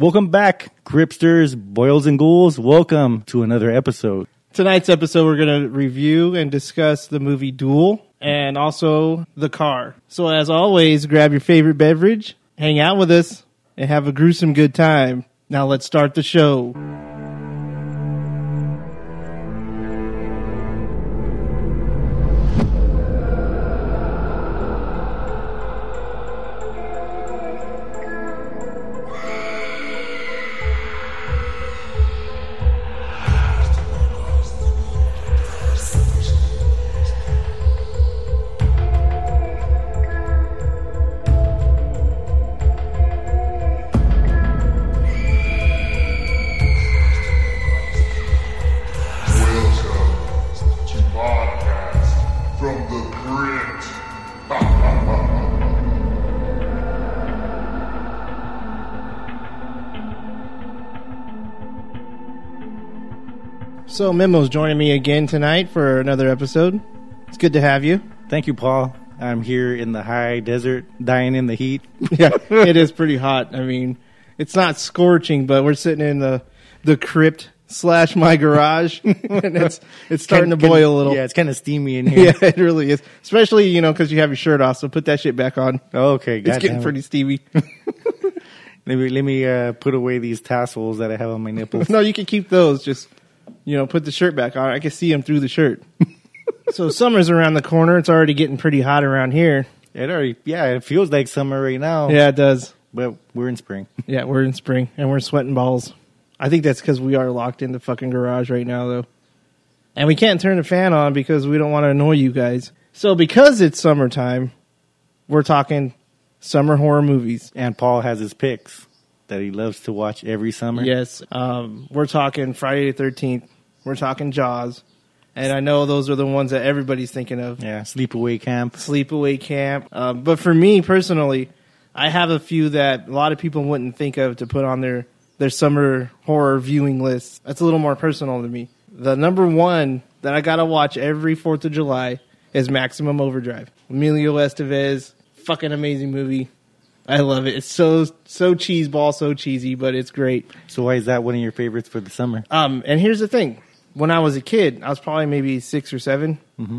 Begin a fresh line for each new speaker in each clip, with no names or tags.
Welcome back, Cripsters, Boils, and Ghouls. Welcome to another episode.
Tonight's episode, we're going to review and discuss the movie Duel and also The Car. So, as always, grab your favorite beverage, hang out with us, and have a gruesome good time. Now, let's start the show. Memo's joining me again tonight for another episode. It's good to have you.
Thank you, Paul. I'm here in the high desert, dying in the heat.
yeah, it is pretty hot. I mean, it's not scorching, but we're sitting in the the crypt slash my garage, and it's it's starting to
Kinda-
boil a little.
Yeah, it's kind of steamy in here.
Yeah, it really is. Especially you know because you have your shirt off. So put that shit back on.
Okay,
It's getting
it.
pretty steamy.
Let me let me uh, put away these tassels that I have on my nipples.
no, you can keep those. Just you know, put the shirt back on. I can see him through the shirt. so summer's around the corner. It's already getting pretty hot around here.
It already, yeah, it feels like summer right now.
Yeah, it does.
but we're in spring.
Yeah, we're in spring and we're sweating balls. I think that's because we are locked in the fucking garage right now, though. And we can't turn the fan on because we don't want to annoy you guys. So, because it's summertime, we're talking summer horror movies.
And Paul has his picks that he loves to watch every summer.
Yes, um, we're talking Friday the 13th. We're talking Jaws. And I know those are the ones that everybody's thinking of.
yeah, sleepaway camp.
Sleepaway Camp. Um, but for me personally, I have a few that a lot of people wouldn't think of to put on their, their summer horror viewing list. That's a little more personal to me. The number one that I gotta watch every Fourth of July is Maximum Overdrive. Emilio Estevez, fucking amazing movie. I love it. It's so so cheeseball, so cheesy, but it's great.
So why is that one of your favorites for the summer?
Um, and here's the thing: when I was a kid, I was probably maybe six or 7 mm-hmm.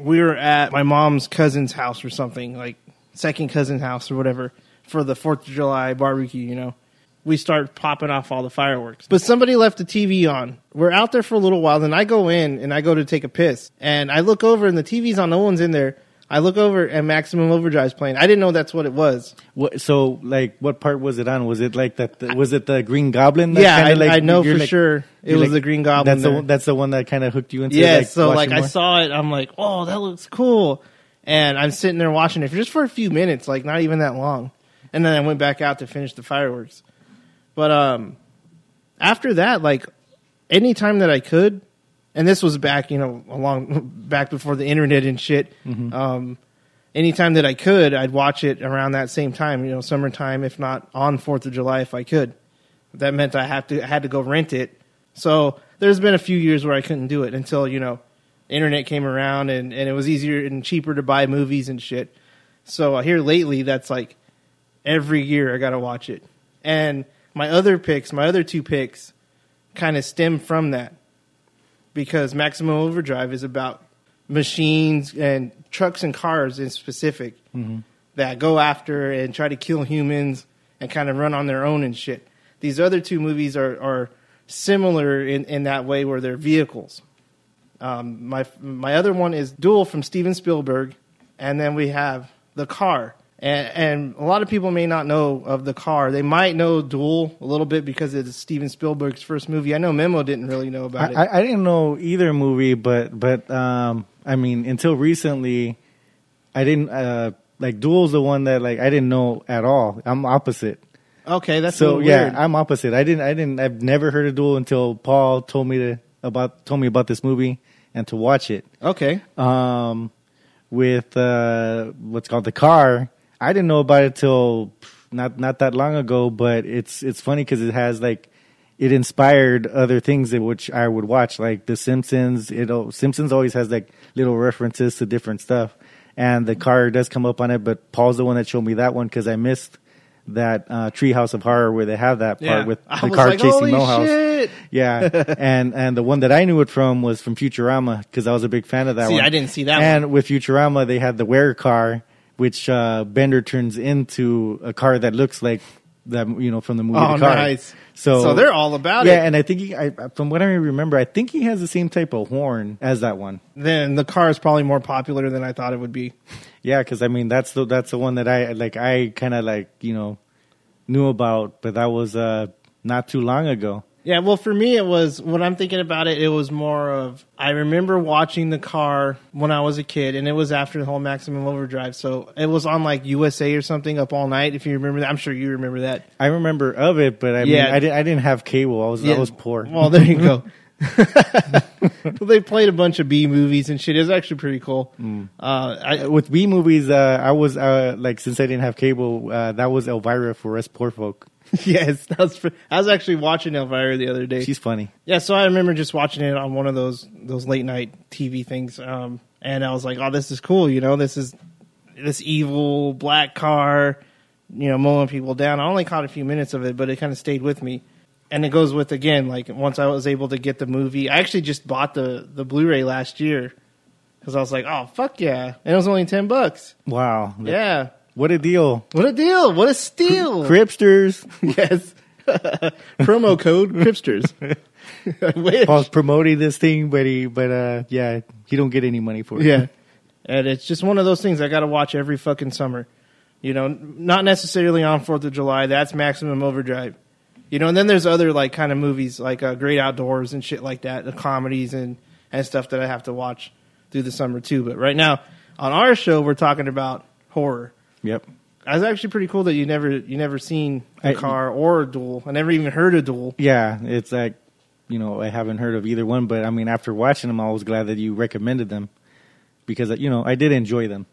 We were at my mom's cousin's house or something, like second cousin's house or whatever, for the Fourth of July barbecue. You know, we start popping off all the fireworks, but somebody left the TV on. We're out there for a little while, then I go in and I go to take a piss, and I look over and the TV's on, no one's in there. I look over and Maximum Overdrive's playing. I didn't know that's what it was.
What, so, like, what part was it on? Was it like that? The, was it the Green Goblin? that
yeah, I,
like,
I know for
like-
sure it was
like-
the Green Goblin.
That's the
there.
one, that's the one that kind of hooked you into.
Yeah,
like,
so like I
more?
saw it, I'm like, oh, that looks cool, and I'm sitting there watching it for just for a few minutes, like not even that long, and then I went back out to finish the fireworks. But um, after that, like anytime that I could, and this was back, you know, a long back before the internet and shit. Um, anytime that I could, I'd watch it around that same time, you know, summertime, if not on Fourth of July, if I could. That meant I have to I had to go rent it. So there's been a few years where I couldn't do it until you know, internet came around and and it was easier and cheaper to buy movies and shit. So uh, here lately, that's like every year I got to watch it. And my other picks, my other two picks, kind of stem from that because Maximum Overdrive is about machines and trucks and cars in specific that go after and try to kill humans and kind of run on their own and shit. These other two movies are, are similar in, in that way where they're vehicles. Um, my my other one is Duel from Steven Spielberg, and then we have The Car. And, and a lot of people may not know of The Car. They might know Duel a little bit because it's Steven Spielberg's first movie. I know Memo didn't really know about it.
I, I, didn't know either movie, but but um, I mean, until recently, I didn't uh, like Duel's the one that like I didn't know at all. I'm opposite.
okay, that's
So
so
yeah,
weird.
I'm opposite. I didn't I didn't I've never heard of Duel until Paul told me to about told me about this movie and to watch it.
okay,
Um, with uh, what's called the car. I didn't know about it till not not that long ago, but it's it's funny because it has like it inspired other things that which I would watch, like The Simpsons. It Simpsons always has like little references to different stuff, and the car does come up on it. But Paul's the one that showed me that one because I missed that uh, Treehouse of Horror where they have that part
Yeah.
with the car
like,
chasing
"Holy
Milhouse. Yeah, and and the one that I knew it from was from Futurama because I was a big fan of that
See,
one.
I didn't see that
And with Futurama, they had the Were car, which uh, Bender turns into a car that looks like that you know from the movie.
Oh,
the car.
nice.
So
So they're all about
yeah,
it.
Yeah, and I think he, I, from what I remember, I think he has the same type of horn as that one.
Then the car is probably more popular than I thought it would be.
Yeah, because I mean that's the that's the one that I like. I kind of like you know knew about, but that was uh not too long ago.
Yeah, well, for me, it was when I'm thinking about it, it was more of I remember watching the car when I was a kid, and it was after the whole Maximum Overdrive. So it was on like USA or something up all night. If you remember that, I'm sure you remember that.
I remember of it, but I mean
Yeah.
I didn't I didn't have cable. I was I was poor.
Well, there you go. well, they played a bunch of B movies and shit. It was actually pretty cool.
Mm.
Uh, I,
with B movies, uh, I was uh, like since I didn't have cable, uh, that was Elvira for us poor folk.
yes, that was. I was actually watching Elvira the other day.
She's funny.
Yeah, so I remember just watching it on one of those those late night TV things, um, and I was like, "Oh, this is cool." You know, this is this evil black car, you know, mowing people down. I only caught a few minutes of it, but it kind of stayed with me. And it goes with again, like once I was able to get the movie, I actually just bought the the Blu-ray last year because I was like, "Oh, fuck yeah!" And it was only ten bucks.
Wow.
Yeah,
What a deal.
what a deal! What a steal!
Cripsters.
yes, promo code Cripsters.
Paul's promoting this thing, but he, but uh, yeah, he don't get any money for it.
Yeah. And it's just one of those things I got to watch every fucking summer. You know, not necessarily on 4th of July. That's Maximum Overdrive. You know, and then there's other like kind of movies like uh, Great Outdoors and shit like that, the comedies and and stuff that I have to watch through the summer too. But right now on our show we're talking about horror.
Yep.
That's actually pretty cool that you never you never seen a
I-
car or a duel. I never even heard of duel.
Yeah, it's like, you know, I haven't heard of either one, but I mean, after watching them, I was glad that you recommended them because, you know, I did enjoy them.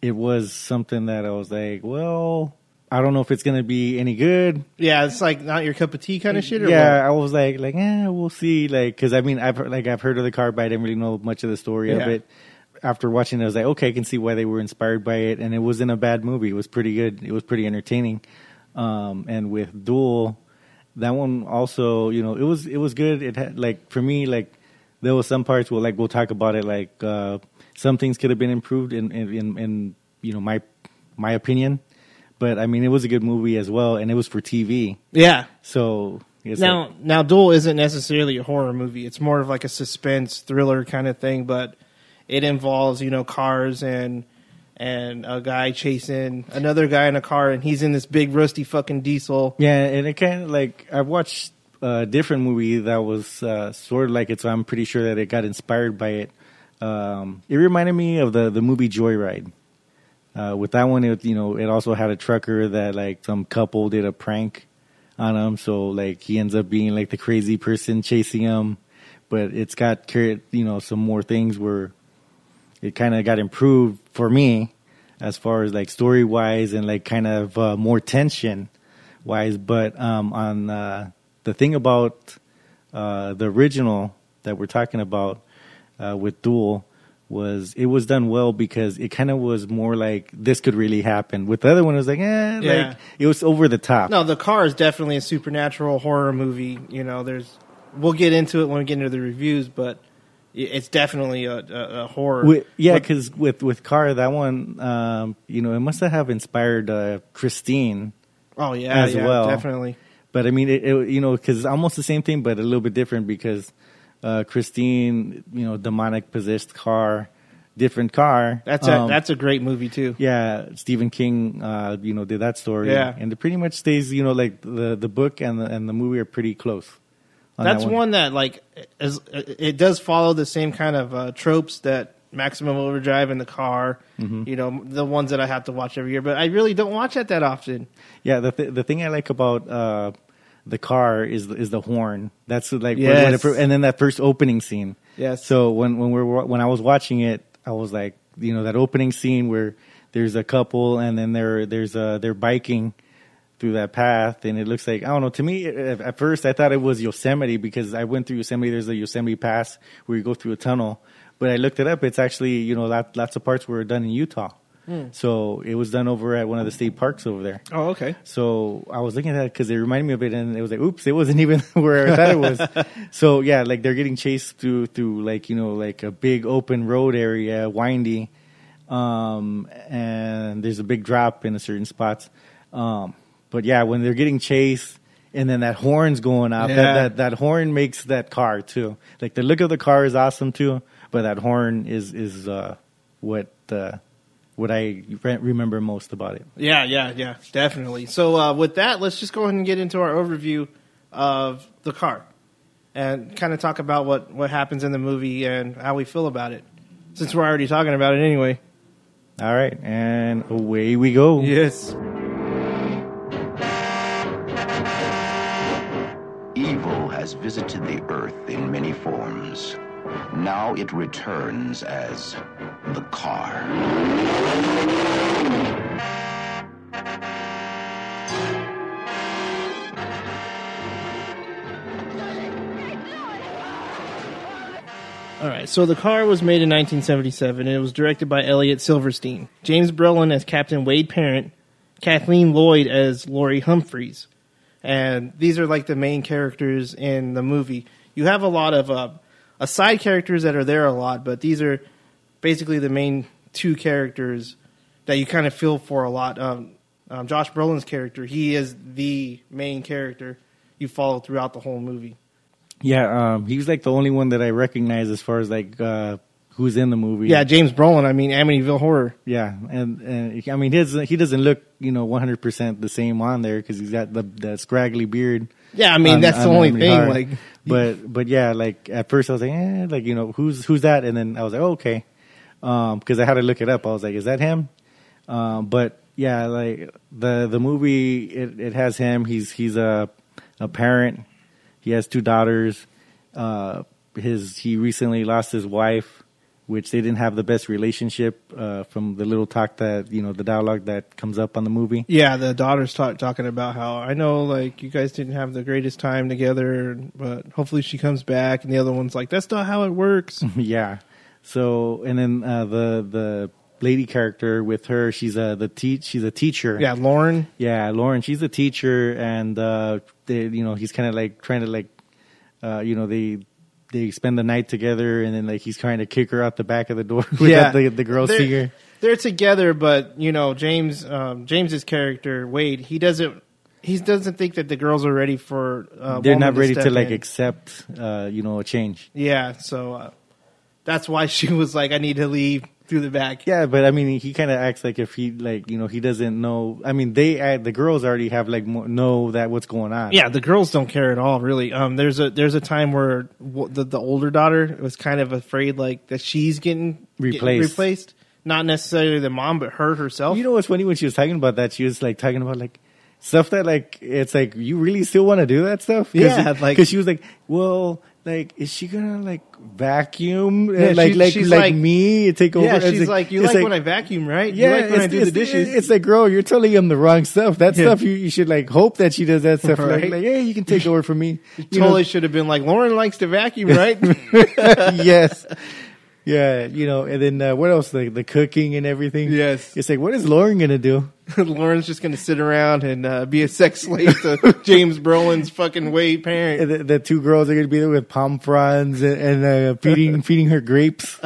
It was something that I was like, well, I don't know if it's going to be any good.
Yeah, it's like not your cup of tea kind of shit. Or
yeah? I was like, like, eh, we'll see. Like, cause I mean, I've heard, like, I've heard of the car, but I didn't really know much of the story
Yeah.
of it. After watching it, I was like, okay, I can see why they were inspired by it. And it wasn't a bad movie. It was pretty good. It was pretty entertaining. Um, and with Duel, that one also, you know, it was, it was good. It had, like, for me, like, there was some parts where, like, we'll talk about it, like, uh, some things could have been improved in, in, in, in you know, my, my opinion. But I mean, it was a good movie as well, and it was for TV.
yeah.
So it's
now,
like-
now, Duel isn't necessarily a horror movie. It's more of like a suspense thriller kind of thing, but it involves you know cars and and a guy chasing another guy in a car, and he's in this big rusty fucking diesel.
yeah, and it kind of like I watched a different movie that was uh, sort of like it, so I'm pretty sure that it got inspired by it. Um, it reminded me of the the movie Joyride. Uh, with that one, it you know it also had a trucker that like some couple did a prank on him, so like he ends up being like the crazy person chasing him. But it's got you know some more things where it kind of got improved for me as far as like story wise and like kind of uh, more tension wise. But um, on uh, the thing about uh, the original that we're talking about uh, with Duel was it was done well because it kind of was more like this could really happen. With the other one, it was like eh,
Yeah.
like it was over the top.
No, the car is definitely a supernatural horror movie. You know, there's we'll get into it when we get into the reviews, but it's definitely a, a, a horror.
With, yeah, because with with Car, that one, um, you know, it must have inspired uh, Christine.
oh yeah,
as
yeah,
well.
definitely.
But I mean, it, it you know, because almost the same thing, but a little bit different because uh, Christine, you know, demonic possessed car, different car.
That's a
Um,
that's a great movie too.
yeah. Stephen King, uh, you know, did that story.
Yeah.
and it pretty much stays, you know, like the the book and the and the movie are pretty close. On that
That's one. that like is it does follow the same kind of uh, tropes that Maximum Overdrive and the car.
Mm-hmm.
You know, the ones that I have to watch every year, but I really don't watch that that often.
Yeah, the th- the thing I like about uh, the car is is the horn. That's like
Yes.
it and then that first opening scene.
Yes.
So when when we were when I was watching it, I was like, you know, that opening scene where there's a couple and then they're there's a they're biking through that path and it looks like I don't know. To me, at first I thought it was Yosemite because I went through Yosemite. There's a Yosemite Pass where you go through a tunnel, but I looked it up. It's actually you know lot, lots of parts were done in Utah. So it was done over at one of the state parks over there.
Oh, okay.
So I was looking at that because it reminded me of it, and it was like, oops, it wasn't even where I thought it was. so yeah, like they're getting chased through through like you know like a big open road area, windy, um, and there's a big drop in a certain spots. Um, but yeah, when they're getting chased. And then that horn's going off.
Yeah.
That, that that horn makes that car too. Like the look of the car is awesome too, but that horn is is uh, what uh, what I re- remember most about it.
Yeah, yeah, yeah, definitely. So uh, with that, let's just go ahead and get into our overview of the car and kind of talk about what what happens in the movie and how we feel about it. Since we're already talking about it anyway.
All right, and away we go.
Yes.
Has visited the earth in many forms. Now it returns as the car.
All right. So the car was made in 1977 and it was directed by Elliot Silverstein. James Brolin as Captain Wade Parent, Kathleen Lloyd as Laurie Humphries. And these are like the main characters in the movie. You have a lot of uh, uh, side characters that are there a lot, but these are basically the main two characters that you kind of feel for a lot. Um, um, Josh Brolin's character, he is the main character you follow throughout the whole movie.
Yeah, um, he was like the only one that I recognize as far as like uh, who's in the movie.
Yeah, James Brolin. I mean, Amityville Horror.
yeah, and, and I mean his he doesn't look you know 100 percent the same on there because he's got the the scraggly beard.
Yeah, I mean
on-
that's the only
Emily
thing. Like,
but but yeah, like at first I was like, eh, like you know who's who's that, and then I was like, oh, okay, because I had to look it up. I was like, is that him? Um, but yeah, like the the movie, it, it has him. He's he's a a parent. He has two daughters. Uh, his he recently lost his wife, which they didn't have the best relationship. Uh, from the little talk that you know, the dialogue that comes up on the movie.
yeah, the daughter's talk, talking about how I know, like, you guys didn't have the greatest time together, but hopefully she comes back. And the other one's like, that's not how it works.
yeah. So and then uh, the the lady character with her, she's a the teach she's a teacher.
yeah, Lauren.
Yeah, Lauren, she's a teacher, and uh, they, you know, he's kind of like trying to like, uh, you know, they they spend the night together, and then like he's trying to kick her out the back of the door without the the girl
they're. They're together, but you know, James, um, James's character Wade, he doesn't. He doesn't think that the girls are ready for. Uh,
They're not ready to like accept, uh, you know, a change.
Yeah, so uh, that's why she was like, "I need to leave through the back."
Yeah, but I mean, he kind of acts like if he like, you know, he doesn't know. I mean, they uh, the girls already have like know that what's going on.
Yeah, the girls don't care at all, really. Um, there's a there's a time where w- the the older daughter was kind of afraid like that she's getting getting
Replaced.
replaced. Not necessarily the mom, but her herself.
You know what's funny when she was talking about that? She was like talking about like stuff that like it's like you really still want to do that stuff? Cause,
Yeah, like-
because she was like, well, like is she gonna like vacuum?
Uh, yeah,
and, like
she's-
like like,
like-
me take over?
yeah, she's like, "You
it's
like, when I vacuum, right?
Yeah,
you like when I do the dishes."
It's like, girl, you're telling him the wrong stuff. That
Yeah.
stuff you, you should like hope that she does that stuff. Like,
Right.
like, hey, you can take over for me. You know?
totally should have been like, Lauren likes to vacuum, right?
yes. Yeah, you know, and then uh, what else? The the cooking and everything.
Yes.
it's like, what is Lauren gonna do?
Lauren's just going to sit around and uh, be a sex slave to James Brolin's fucking Wade Parent.
The, the two girls are going to be there with palm fronds and, and uh, feeding feeding her grapes.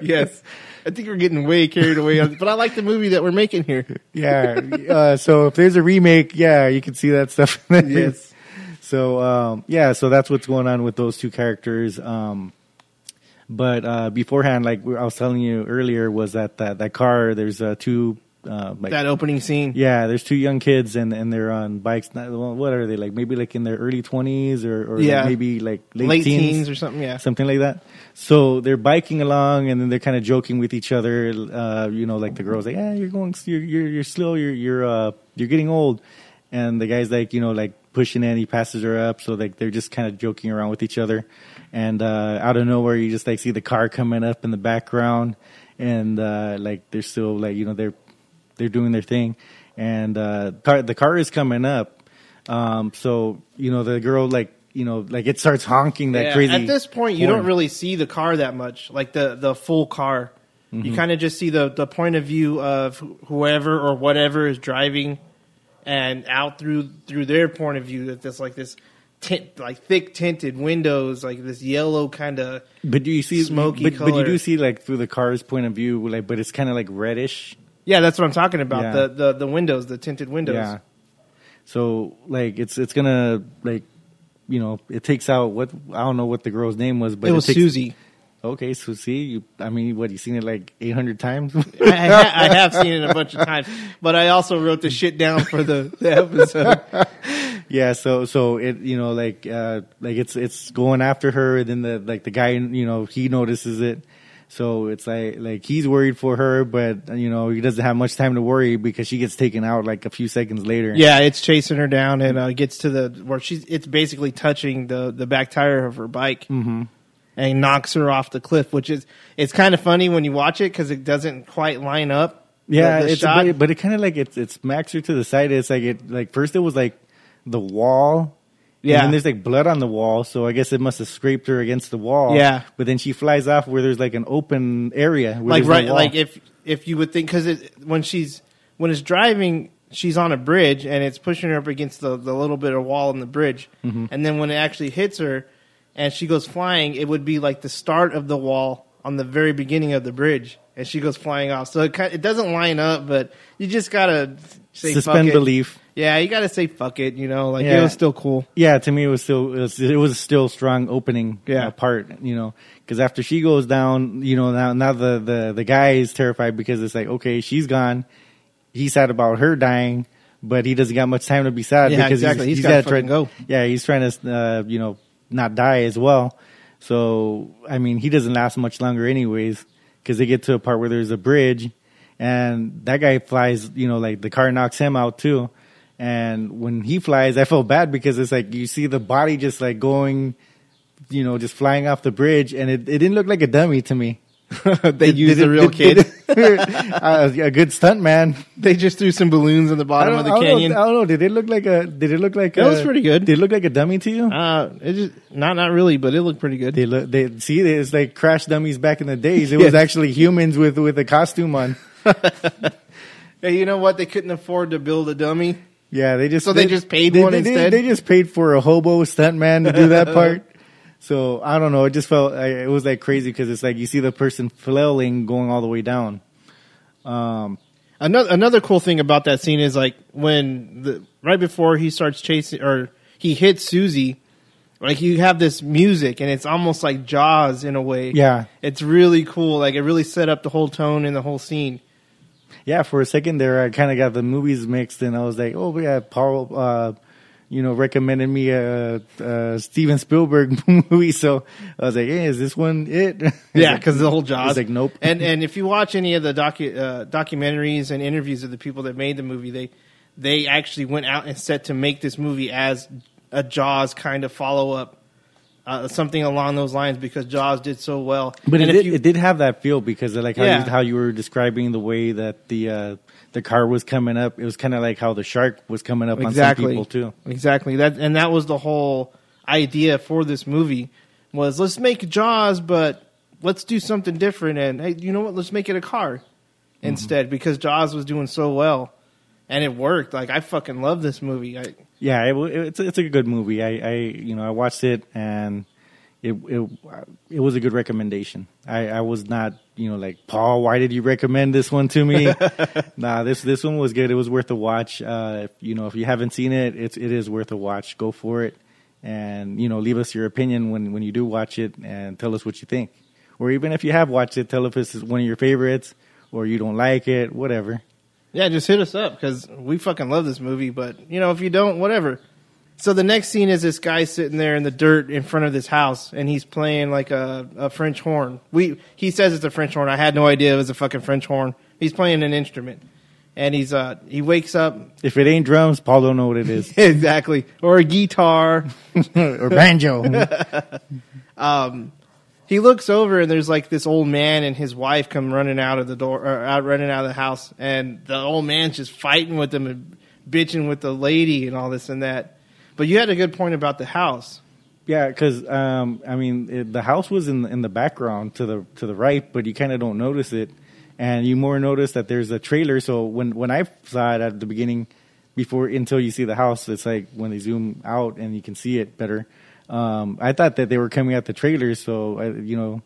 yes. I think we're getting way carried away, on, but I like the movie that we're making here.
Yeah. Uh, so if there's a remake, yeah, you can see that stuff.
Yes.
So um, yeah, so that's what's going on with those two characters. Um, but uh, beforehand, like I was telling you earlier, was that that, that car? There's uh, two uh, like
That opening scene.
Yeah, there's two young kids and, and they're on bikes. Well, what are they like? Maybe like in their early twenties or, or like maybe like late,
Late
teens.
teens or something, yeah.
something like that. So they're biking along and then they're kind of joking with each other. Uh, you know, like the girl's like, "Yeah, you're going, you're you're, you're slow. You're you're uh you're getting old," and the guy's like, you know, like pushing in. He passes her up, so like they're just kind of joking around with each other. And uh, out of nowhere, you just like see the car coming up in the background, and uh, like they're still like you know they're they're doing their thing, and uh, car, the car is coming up. Um, so you know the girl like you know like it starts honking that
Yeah,
crazy.
At this point, you
horn.
don't really see the car that much, like the the full car. You kind of just see the the point of view of whoever or whatever is driving, and out through through their point of view that there's like this tint, like thick tinted windows, like this yellow kind of.
But do you see
Smoky
But, but you do see like through the car's point of view, like, but it's kind of like reddish.
Yeah, that's what I'm talking about.
Yeah.
The, the the windows, the tinted windows.
Yeah. So like it's it's gonna like you know it takes out what I don't know what the girl's name was, but
it was
takes,
Susie.
Okay, so see, you, I mean, what you seen it like eight hundred times?
I, ha- I have seen it a bunch of times, but I also wrote the shit down for the, the episode.
yeah, so so it you know like uh like it's it's going after her, and then the like the guy you know he notices it. So it's like like he's worried for her, but you know he doesn't have much time to worry because she gets taken out like a few seconds later.
Yeah, it's chasing her down and uh, gets to the where she's. It's basically touching the the back tire of her bike, mm-hmm. And knocks her off the cliff. Which is it's kind of funny when you watch it because it doesn't quite line up.
Yeah,
the, the
it's
shot.
but, but it kind of like it's it smacks her to the side. It's like it like first it was like the wall.
Yeah.
and there's like blood on the wall, so I guess it must have scraped her against the wall.
Yeah.
but then she flies off where there's like an open area, where
like
no
right, like if if you would think because when she's when it's driving, she's on a bridge and it's pushing her up against the the little bit of wall in the bridge,
Mm-hmm.
and then when it actually hits her and she goes flying, it would be like the start of the wall on the very beginning of the bridge, and she goes flying off. So it kind it doesn't line up, but you just gotta say fuck
suspend belief.
Yeah, you gotta say fuck it. You know, like
Yeah.
it was still cool.
Yeah, to me it was still it was, it was still strong opening
Yeah.
part, you know, because after she goes down, you know, now now the the the guy is terrified because it's like okay, she's gone. He's sad about her dying, but he doesn't got much time to be sad
Yeah,
because
exactly.
he's,
He's
he's got to try
go.
Yeah, he's trying to uh, you know not die as well. So I mean, he doesn't last much longer anyways because they get to a part where there's a bridge, and that guy flies. You know, like the car knocks him out too. And when he flies, I felt bad because it's like you see the body just like going, you know, just flying off the bridge, and it, it didn't look like a dummy to me.
they
It-
used
did
a real
did-
kid.
did uh, a good stunt man.
they just threw some balloons in the bottom of the
I
canyon.
Know, I don't know. Did it look like a? Did it look like?
It
a,
was pretty good.
Did it look like a dummy to you?
Uh, it just not not really, but it looked pretty good.
They look. They see. It's like crash dummies back in the days. It was actually humans with with a costume on.
Hey, you know what? They couldn't afford to build a dummy.
Yeah, they just
So they just paid
they,
one
they, they-
instead?
They, just paid for a hobo stuntman to do that part. So I don't know. It just felt it was like crazy because it's like you see the person flailing going all the way down. Um,
Another another cool thing about that scene is like when the right before he starts chasing or he hits Susie, like you have this music and it's almost like Jaws in a way.
Yeah.
it's really cool. Like it really set up the whole tone in the whole scene.
yeah, for a second there, I kind of got the movies mixed, and I was like, oh yeah, Paul, uh, you know, recommended me a, a Steven Spielberg movie, so I was like, hey, is this one it?
Yeah, because the whole Jaws.
Like, nope.
And and if you watch any of the docu- uh, documentaries and interviews of the people that made the movie, they they actually went out and set to make this movie as a Jaws kind of follow up, uh, something along those lines because Jaws did so well.
But
And
it did,
you-
it did have that feel because of like how,
Yeah.
you, how you were describing the way that the uh, the car was coming up. It was kind of like how the shark was coming up
exactly
on some people too.
Exactly that, and that was the whole idea for this movie was let's make Jaws, but let's do something different. And hey, you know what? Let's make it a car
Mm-hmm.
instead because Jaws was doing so well, and it worked. Like I fucking love this movie. I,
Yeah, it, it's it's a good movie. I, I you know I watched it and it it it was a good recommendation. I, I was not you know like Paul, why did you recommend this one to me? nah, this this one was good. It was worth a watch. Uh, if, you know if you haven't seen it, it's it is worth a watch. Go for it, and you know leave us your opinion when when you do watch it and tell us what you think. Or even if you have watched it, tell us if it's one of your favorites or you don't like it, whatever.
yeah, just hit us up because we fucking love this movie. But you know, if you don't, whatever. So the next scene is this guy sitting there in the dirt in front of this house, and he's playing like a, a French horn. We he says it's a French horn. I had no idea it was a fucking French horn. He's playing an instrument, and he's uh he wakes up
If it ain't drums, Paul don't know what it is
exactly or a guitar.
or banjo.
um, he looks over and there's like this old man and his wife come running out of the door or out running out of the house, and the old man's just fighting with them and bitching with the lady and all this and that. But you had a good point about the house.
Yeah, because um, I mean, it, the house was in in the background to the to the right, but you kind of don't notice it, and you more notice that there's a trailer. So when when I saw it at the beginning, before until you see the house, it's like when they zoom out and you can see it better. Um, I thought that they were coming at the trailer, so I, you know,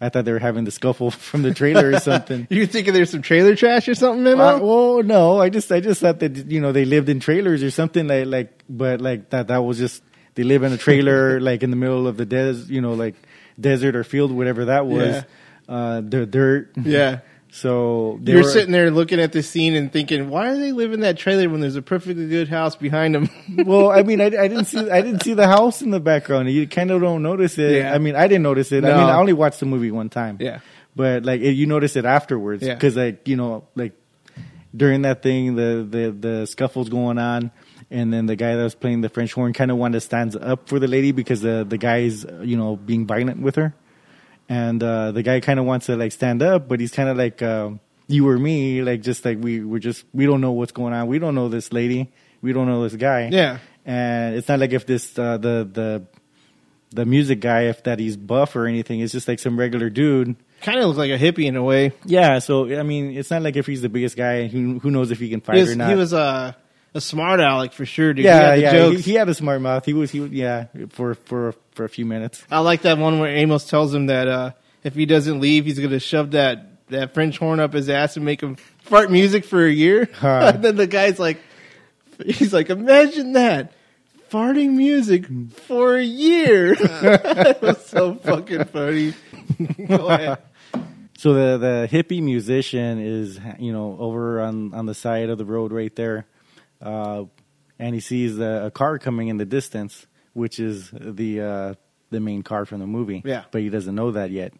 I thought they were having the scuffle from the trailer or something.
You thinking there's some trailer trash or something, Memo?
Uh, well, no, I just I just thought that you know they lived in trailers or something like like, but like that that was just they live in a trailer like in the middle of the des you know like desert or field whatever that was.
Yeah.
Uh, the dirt.
yeah.
So
You're
were-
sitting there looking at the scene and thinking, why do they live in that trailer when there's a perfectly good house behind them?
well, I mean, I, I didn't see I didn't see the house in the background. You kind of don't notice it.
Yeah.
I mean, I didn't notice it. I mean, I only watched the movie one time.
Yeah.
but like it, you notice it afterwards
Yeah.
because like you know like during that thing the the the scuffles going on. And then the guy that was playing the French horn kind of wanted to stand up for the lady because the the guy's you know being violent with her, and uh, the guy kind of wants to like stand up, but he's kind of like um, you or me, like just like we we're just we don't know what's going on. We don't know this lady. We don't know this guy.
Yeah.
and it's not like if this uh, the the the music guy if that he's buff or anything. It's just like some regular dude.
kind of looks like a hippie in a way.
Yeah, so I mean, it's not like if he's the biggest guy. Who who knows if he can fight
He was,
or not?
he was a, a smart aleck for sure, dude.
yeah,
he
yeah. He, he had a smart mouth. He was he was- yeah for for for a few minutes.
I like that one where Amos tells him that uh, if he doesn't leave, he's going to shove that, that French horn up his ass and make him fart music for a year.
Huh.
and then the guy's like, he's like, imagine that. Farting music for a year. it was so fucking funny. Go ahead.
So the the hippie musician is you know over on on the side of the road right there, uh, and he sees a, a car coming in the distance, which is the uh, the main car from the movie.
Yeah.
but he doesn't know that yet.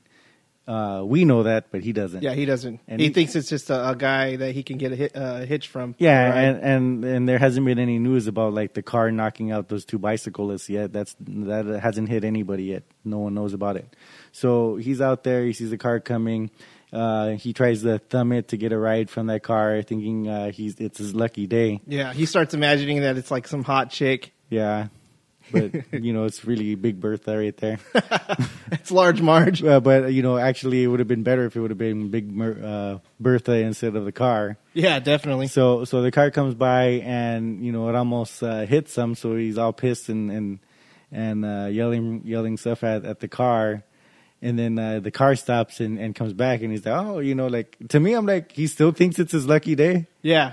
Uh, we know that, but he doesn't.
Yeah, he doesn't.
And
he,
he-
thinks it's just a, a guy that he can get a hit, uh, hitch from.
Yeah,
Right.
and, and and there hasn't been any news about like the car knocking out those two bicyclists yet. That's that hasn't hit anybody yet. No one knows about it. So he's out there. He sees the car coming. Uh, he tries to thumb it to get a ride from that car, thinking uh, he's it's his lucky day.
yeah, he starts imagining that it's like some hot chick.
Yeah, but you know it's really Big Bertha right there.
It's large Marge.
Uh, but you know, actually, it would have been better if it would have been Big Mer- uh, Bertha instead of the car.
Yeah, definitely.
So so the car comes by and you know it almost uh, hits him. So he's all pissed and and and uh, yelling yelling stuff at at the car. And then uh, the car stops and, and comes back and he's like, oh, you know, like to me, I'm like, he still thinks it's his lucky day.
Yeah.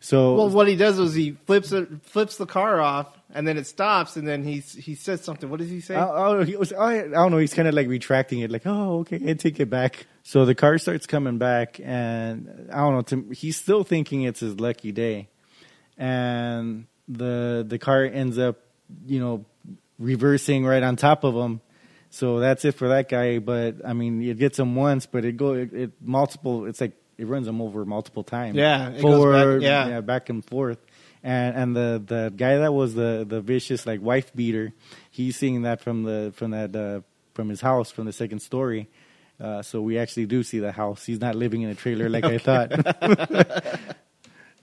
So
Well, what he does is he flips it, flips the car off, and then it stops, and then he he says something. What does he say?
Oh, oh, he was, oh, I don't know. He's kind of like retracting it, like, oh, okay, I take it back. So the car starts coming back, and I don't know. To, he's still thinking it's his lucky day, and the the car ends up, you know, reversing right on top of him. So that's it for that guy. But I mean, it gets him once, but it go it, it multiple. It's like it runs him over multiple times.
Yeah, it goes back-
forward,
yeah.
back and forth. And and the, the guy that was the, the vicious like wife beater, he's seeing that from the from that uh, from his house from the second story. Uh, so we actually do see the house. He's not living in a trailer like I thought.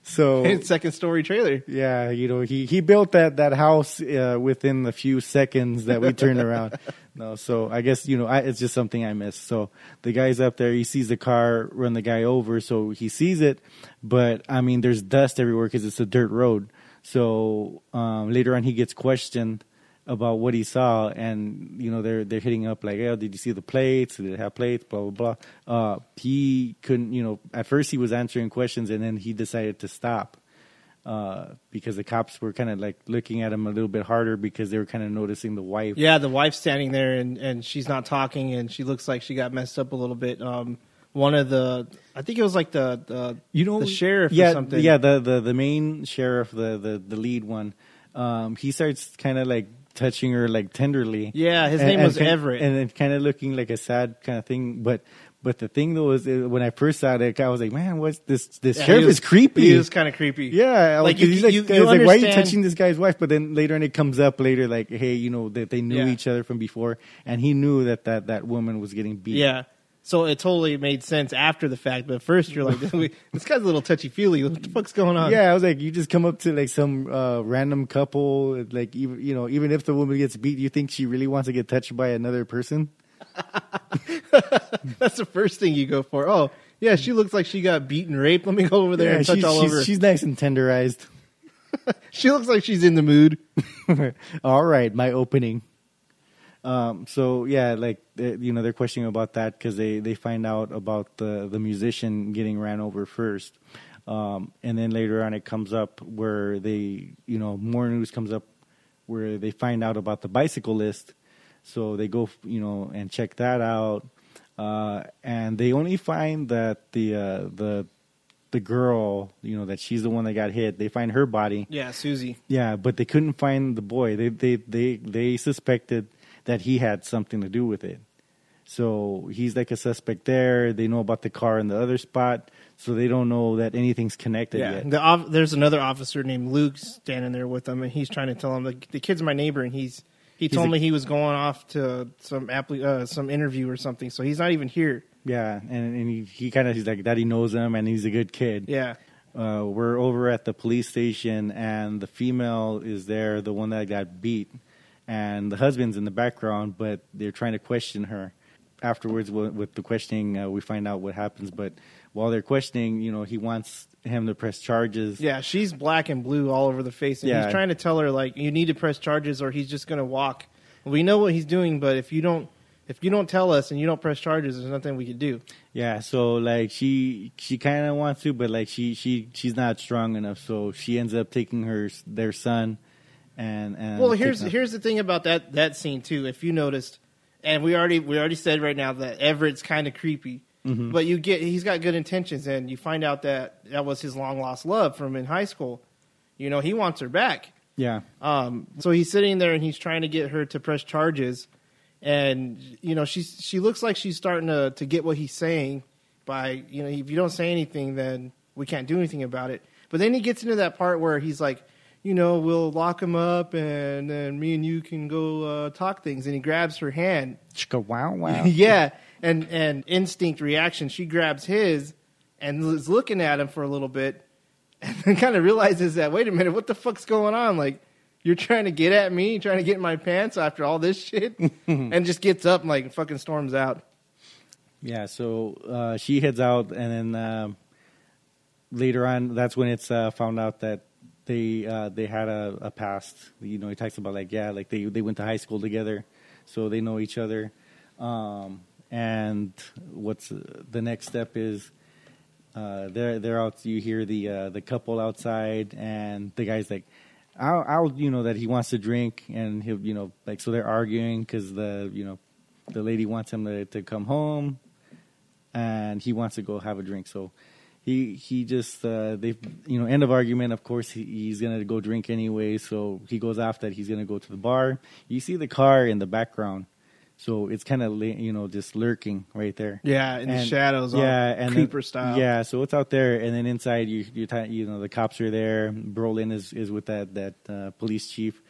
so
second story trailer.
yeah, you know, he, he built that, that house uh, within the few seconds that we turned around. No, so I guess, you know, I, it's just something I missed. So the guy's up there, he sees the car run the guy over, so he sees it, but I mean, there's dust everywhere because it's a dirt road. So um, later on, he gets questioned about what he saw, and you know they're they're hitting up like, "Oh, did you see the plates? Did it have plates?" Blah blah blah. Uh, he couldn't, you know. At first, he was answering questions, and then he decided to stop uh, because the cops were kind of like looking at him a little bit harder because they were kind of noticing the wife.
Yeah, the wife's standing there and, and she's not talking and she looks like she got messed up a little bit. Um, one of the, I think it was like the, the
you know
the sheriff
yeah,
or something.
Yeah, the, the the main sheriff, the the the lead one. Um, he starts kind of like touching her like tenderly.
Yeah, his name was
kin-
Everett.
and it kind of looking like a sad kind of thing. But but the thing though is uh, when I first saw it, I was like, man, what's this? This
Yeah,
sheriff
was-
is creepy.
He was kind of creepy.
Yeah,
Like,
like
you-
he's like,
you- you
like, why are you touching this guy's wife? But then later and it comes up later, like, hey, you know that they knew
Yeah.
each other from before, and he knew that that that woman was getting beat.
Yeah. So it totally made sense after the fact, but first you're like, this guy's a little touchy feely. What the fuck's going on?
Yeah, I was like, you just come up to like some uh, random couple, like even you know, even if the woman gets beat, you think she really wants to get touched by another person?
That's the first thing you go for. Oh, yeah, she looks like she got beaten, raped. Let me go over there
Yeah,
and touch
she's,
all
she's,
over.
she's nice and tenderized.
she looks like she's in the mood.
All right, my opening. Um, so yeah, like you know, they're questioning about that because they they find out about the the musician getting ran over first, um, and then later on it comes up where they you know more news comes up where they find out about the bicycle list, so they go you know and check that out, uh, and they only find that the uh, the the girl you know that she's the one that got hit. They find her body.
Yeah, Susie.
Yeah, but they couldn't find the boy. They they they they suspected that he had something to do with it. So he's like a suspect there. They know about the car in the other spot, so they don't know that anything's connected
Yeah,
yet.
the, there's another officer named Luke standing there with them, and he's trying to tell him the, the kid's my neighbor, and he's he told
a-
me he was going off to some appli- uh, some interview or something, so he's not even here.
Yeah, and and he, he kind of he's like that. He knows him, and he's a good kid.
Yeah,
Uh, we're over at the police station, and the female is there, the one that got beat, and the husband's in the background, but they're trying to question her. Afterwards, with the questioning, uh, we find out what happens. But while they're questioning, you know, he wants him to press charges.
yeah, she's black and blue all over the face, and
Yeah.
he's trying to tell her like you need to press charges or he's just going to walk. We know what he's doing, but if you don't if you don't tell us and you don't press charges, there's nothing we can do.
Yeah, so like she she kind of wants to, but like she she she's not strong enough, so she ends up taking her their son, and and
Well, here's here's the thing about that that scene too. If you noticed, and we already we already said right now that Everett's kind of creepy,
Mm-hmm.
but you get he's got good intentions, and you find out that that was his long lost love from in high school. You know, he wants her back.
yeah
Um, so he's sitting there and he's trying to get her to press charges, and you know she's she looks like she's starting to to get what he's saying by you know if you don't say anything then we can't do anything about it. But then he gets into that part where he's like, you know, we'll lock him up and then me and you can go uh, talk things, and he grabs her hand.
Chicka wow wow.
yeah, and and instinct reaction, she grabs his and is looking at him for a little bit, and then kind of realizes that wait a minute, what the fuck's going on? Like you're trying to get at me, trying to get in my pants after all this shit, and just gets up and like fucking storms out.
Yeah, so uh, she heads out, and then um later on, that's when it's uh, found out that they uh, they had a, a past. You know, he talks about like yeah, like they they went to high school together, so they know each other. Um, and what's uh, the next step is uh, they're they're out. You hear the uh, the couple outside, and the guy's like, "I'll, I'll you know that he wants to drink," and he'll you know like so they're arguing because the you know the lady wants him to, to come home, and he wants to go have a drink. So he he just uh, they you know end of argument. Of course he, he's gonna go drink anyway. So he goes off that he's gonna go to the bar. You see the car in the background. So it's kind of you know just lurking right there.
Yeah, in the
And-
shadows, all
yeah, and
creeper
then-
style.
Yeah, so it's out there, and then inside you you you know the cops are there. Brolin is is with that that uh, police chief,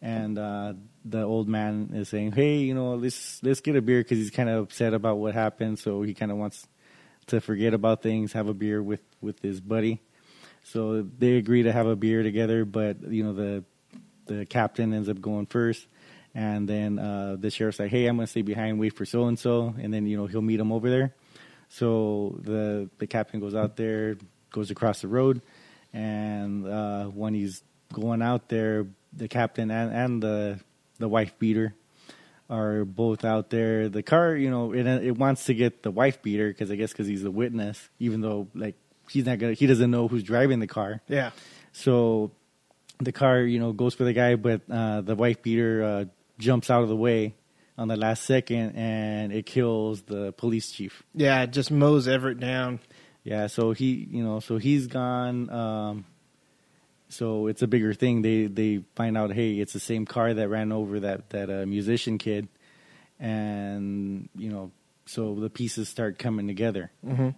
and uh, the old man is saying, "Hey, you know, let's let's get a beer because he's kind of upset about what happened. So he kind of wants to forget about things, have a beer with with his buddy. So they agree to have a beer together, but you know the the captain ends up going first. And then uh, the sheriff's like, "Hey, I'm gonna stay behind, wait for so and so," and then you know he'll meet him over there. So the the captain goes out there, goes across the road, and uh, when he's going out there, the captain and, and the the wife beater are both out there. The car, you know, it it wants to get the wife beater because I guess because he's the witness, even though like he's not gonna, he doesn't know who's driving the car.
yeah.
So the car, you know, goes for the guy, but uh, the wife beater uh, jumps out of the way on the last second, and it kills the police chief.
Yeah, it just mows Everett down.
Yeah, so he, you know, so he's gone. Um, so it's a bigger thing. They they find out, hey, it's the same car that ran over that that uh, musician kid, and you know, so the pieces start coming together.
Mhm.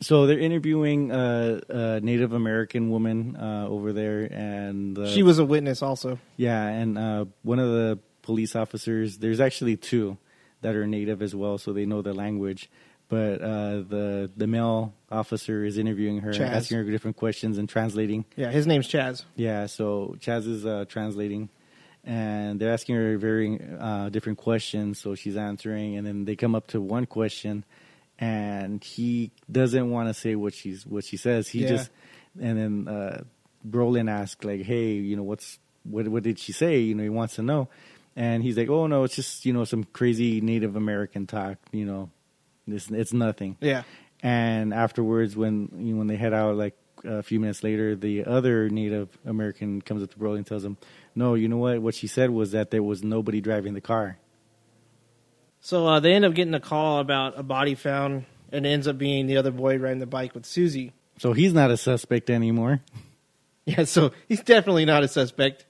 So they're interviewing a, a Native American woman uh, over there, and uh,
She was a witness also.
yeah, and uh, one of the police officers. There's actually two. that are native as well, so they know the language. But uh, the the male officer is interviewing her,
Chaz.
asking her different questions and translating.
Yeah, his name's Chaz.
Yeah, so Chaz is uh, translating, and they're asking her very uh, different questions. So she's answering, and then they come up to one question, and he doesn't want to say what she's what she says. He
Yeah.
just, and then uh, Brolin asks like, "Hey, you know what's what? What did she say? You know, he wants to know." And he's like, "Oh no, it's just you know some crazy Native American talk. You know, it's it's nothing."
Yeah.
And afterwards, when you know, when they head out, like a few minutes later, the other Native American comes up to Brolin and tells him, "No, you know what? What she said was that there was nobody driving the car."
So uh, they end up getting a call about a body found, and it ends up being the other boy riding the bike with Susie.
So he's not a suspect anymore.
Yeah, so he's definitely not a suspect.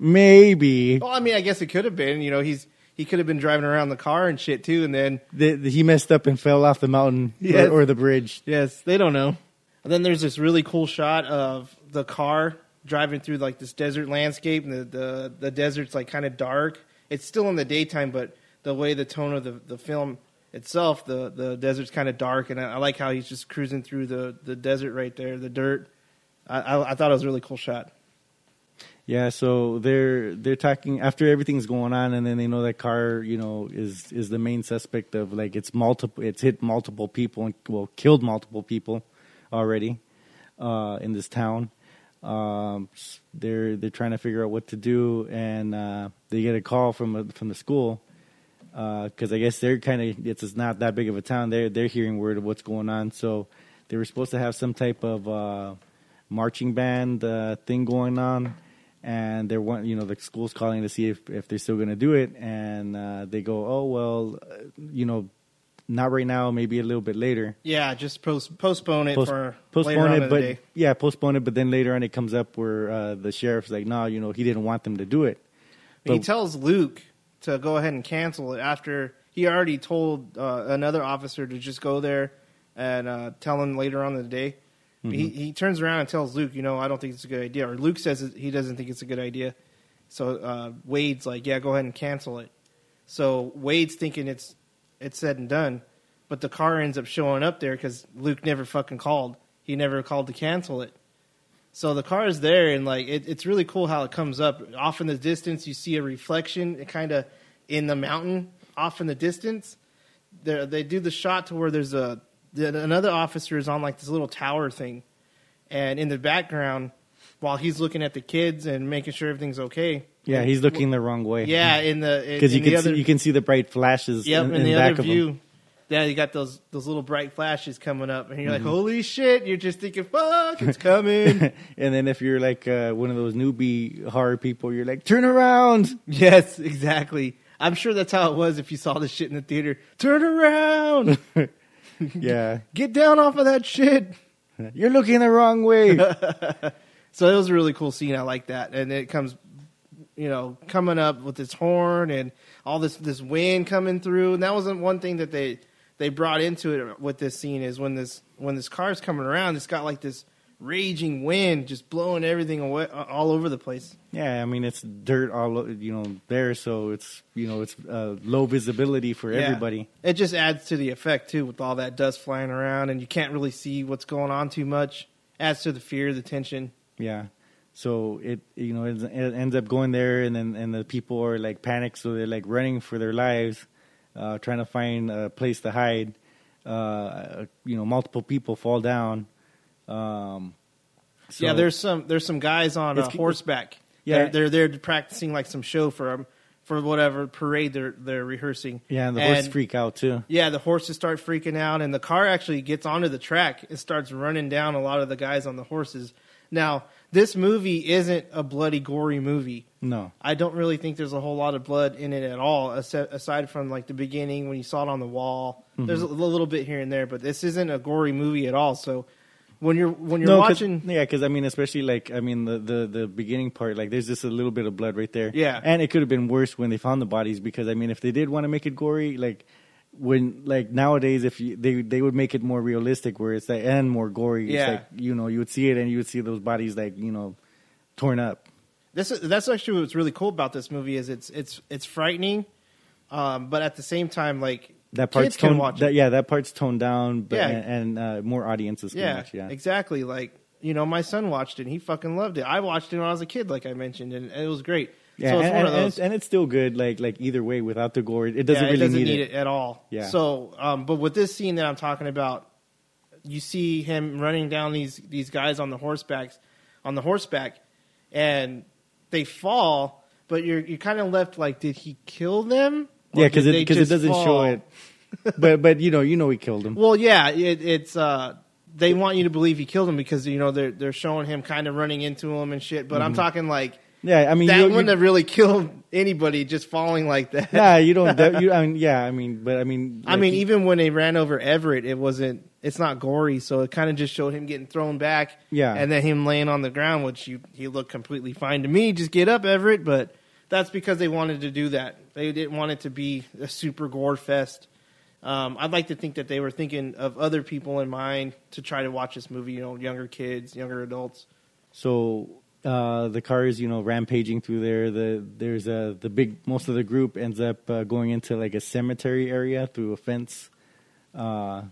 Maybe
Well, I mean, I guess it could have been. You know, he's he could have been driving around the car and shit too, and then
the, the- he messed up and fell off the mountain
Yes.
or, or the bridge.
yes, they don't know. And then there's this really cool shot of the car driving through like this desert landscape, and the the, the desert's like kind of dark. It's still in the daytime, but the way the tone of the, the film itself, the the desert's kind of dark, and I, I like how he's just cruising through the, the desert right there, the dirt. I, I, I thought it was a really cool shot.
Yeah, so they're they're talking after everything's going on, and then they know that car, you know, is is the main suspect of like it's multiple, it's hit multiple people and well killed multiple people already uh, in this town. Um, they're they're trying to figure out what to do, and uh, they get a call from a, from the school because I guess they're kind of it's, it's not that big of a town. They're they're hearing word of what's going on, so they were supposed to have some type of uh, marching band uh, thing going on, and they're one you know the school's calling to see if if they're still going to do it, and uh, they go, oh well, uh, you know, not right now, maybe a little bit later.
Yeah, just post, postpone it
Post-
for later
postpone
on
it, but
day.
yeah, postpone it. But then later on, it comes up where uh, the sheriff's like, no, you know, he didn't want them to do it.
he tells Luke to go ahead and cancel it after he already told uh, another officer to just go there and uh, tell him later on in the day.
Mm-hmm.
He, he turns around and tells Luke, you know, I don't think it's a good idea. Or Luke says he doesn't think it's a good idea. So uh, Wade's like, yeah, go ahead and cancel it. So Wade's thinking it's it's said and done, but the car ends up showing up there because Luke never fucking called. He never called to cancel it. So the car is there, and like it, it's really cool how it comes up. Off in the distance, you see a reflection, kind of in the mountain, off in the distance. They they do the shot to where there's a that another officer is on like this little tower thing, and in the background, while he's looking at the kids and making sure everything's okay.
Yeah, he's looking the wrong way.
Yeah, in the
because you can
the other,
see, you can see the bright flashes.
Yep,
in,
in,
in
the
back
other view, yeah, you got those those little bright flashes coming up, and you're
Mm-hmm.
like, "Holy shit!" You're just thinking, "Fuck, it's coming."
and then if you're like uh, one of those newbie horror people, you're like, turn around.
yes, exactly. I'm sure that's how it was if you saw this shit in the theater. Turn around,
yeah,
get down off of that shit.
you're looking the wrong way.
So it was a really cool scene. I like that, and it comes, you know, coming up with this horn and all this this wind coming through. And that wasn't one thing that they they brought into it with this scene is when this when this car's coming around, it's got like this raging wind just blowing everything away all over the place.
yeah, I mean it's dirt all you know there, so it's you know it's uh, low visibility for
Yeah.
everybody.
It just adds to the effect too, with all that dust flying around, and you can't really see what's going on too much. Adds to the fear, the tension.
Yeah. So it you know it, it ends up going there, and then and the people are like panicked, so they're like running for their lives, uh, trying to find a place to hide. Uh, you know, multiple people fall down. Um, so-
yeah, there's some there's some guys on uh, horseback.
Yeah.
they're, they're they're practicing like some show for um, for whatever parade they're they're rehearsing.
yeah, and the horses freak out too.
Yeah, the horses start freaking out, and the car actually gets onto the track and starts running down a lot of the guys on the horses. Now, this movie isn't a bloody, gory movie.
No,
I don't really think there's a whole lot of blood in it at all, aside from like the beginning when you saw it on the wall.
Mm-hmm.
There's a little bit here and there, but this isn't a gory movie at all. So when you're when you're
no, 'cause-
watching,
yeah, because I mean, especially like I mean the, the the beginning part, like there's just a little bit of blood right there.
Yeah.
and it could have been worse when they found the bodies because I mean, if they did want to make it gory, like when like nowadays, if you, they they would make it more realistic, where it's like and more gory. It's
Yeah.
like you know you would see it and you would see those bodies like you know torn up.
this is, that's actually what's really cool about this movie is it's it's it's frightening, Um, but at the same time, like
That part's
kids can
toned.
watch
that,
it.
yeah, that part's toned down, but
Yeah.
and, and uh, more audiences can
Yeah,
watch. Yeah,
exactly. Like you know, my son watched it. and He fucking loved it. I watched it when I was a kid, like I mentioned, and, it was great.
yeah,
so it's
and,
one of
and
those.
it's, and it's still good. Like like either way, without the gore, it doesn't
yeah,
really
it doesn't
need, it.
at all.
Yeah.
So, um, but with this scene that I'm talking about, you see him running down these these guys on the horsebacks, on the horseback, and they fall. But you're you're kind of left like, did he kill them?
Yeah, because it because it doesn't show it. but but you know you know he killed him.
Well, yeah, it, it's uh, they want you to believe he killed him because you know they're they're showing him kind of running into him and shit. But I'm talking like
yeah, I mean
that
you,
wouldn't
you,
have really killed anybody just falling like that.
Yeah, you don't. that- you, I mean, yeah, I mean, but I mean,
I mean, even when they ran over Everett, it wasn't. It's not gory, so it kind of just showed him getting thrown back.
Yeah.
and then him laying on the ground, which you, he looked completely fine to me. Just get up, Everett. But that's because they wanted to do that. They didn't want it to be a super gore fest. Um, I'd like to think that they were thinking of other people in mind to try to watch this movie. You know, younger kids, younger adults.
So uh, the car is, you know, rampaging through there. The there's a the big most of the group ends up uh, going into like a cemetery area through a fence, uh,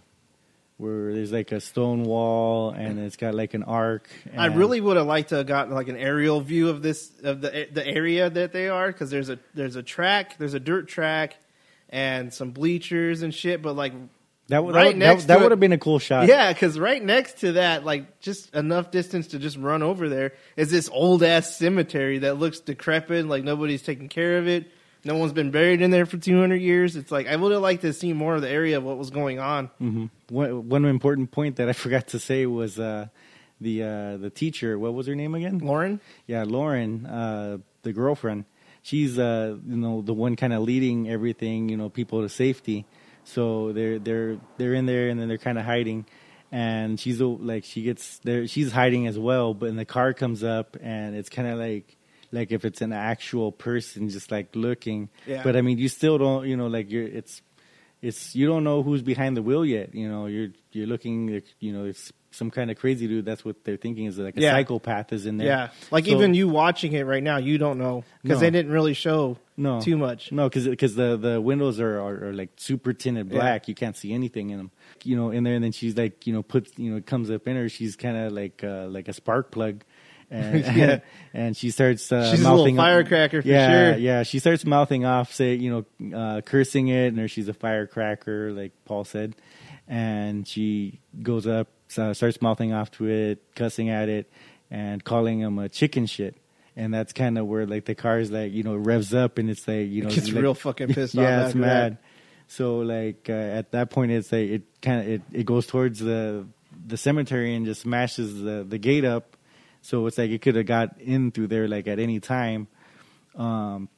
where there's like a stone wall and it's got like an arc.
I really would have liked to have gotten like an aerial view of this of the the area that they are because there's a there's a track, there's a dirt track, and some bleachers and shit. But like,
that would
right
that,
next
that,
to
would have been a cool shot.
yeah, because right next to that, like just enough distance to just run over there, is this old ass cemetery that looks decrepit, like nobody's taking care of it. No one's been buried in there for 200 years. It's like I would have liked to see more of the area of what was going on.
One, one important point that I forgot to say was uh, the uh, the teacher. What was her name again?
Lauren,
Yeah, Lauren, uh, the girlfriend. She's uh, you know the one kind of leading everything. You know, people to safety. So they're they're they're in there and then they're kind of hiding. And she's like she gets there. She's hiding as well. But then the car comes up and it's kind of like like if it's an actual person just like looking.
Yeah.
But I mean, you still don't. You know, like you're it's it's you don't know who's behind the wheel yet. You know, you're you're looking. You know, it's some kind of crazy dude. That's what they're thinking is like a
Yeah.
psychopath is in there.
yeah, like
So-
even you watching it right now, you don't know because
No.
they didn't really show
no
too much.
No, because because the the windows are, are, are like super tinted
Yeah.
black. You can't see anything in them. You know, in there, and then she's like, you know, puts you know, comes up in her. She's kind of like uh, like a spark plug. And,
Yeah.
and she starts uh,
She's a little
mouthing
firecracker for
yeah,
sure.
Yeah, she starts mouthing off, say you know, uh, cursing it, and she's a firecracker, like Paul said. And she goes up, uh, starts mouthing off to it, cussing at it, and calling him a chicken shit. And that's kind of where like the car is like you know revs up, and it's like you know
Gets
like-
real fucking pissed off
yeah, it's mad.
that.
So like uh, at that point, it's like it kind of it, it goes towards the the cemetery and just smashes the the gate up. So it's like it could have got in through there like at any time. Um,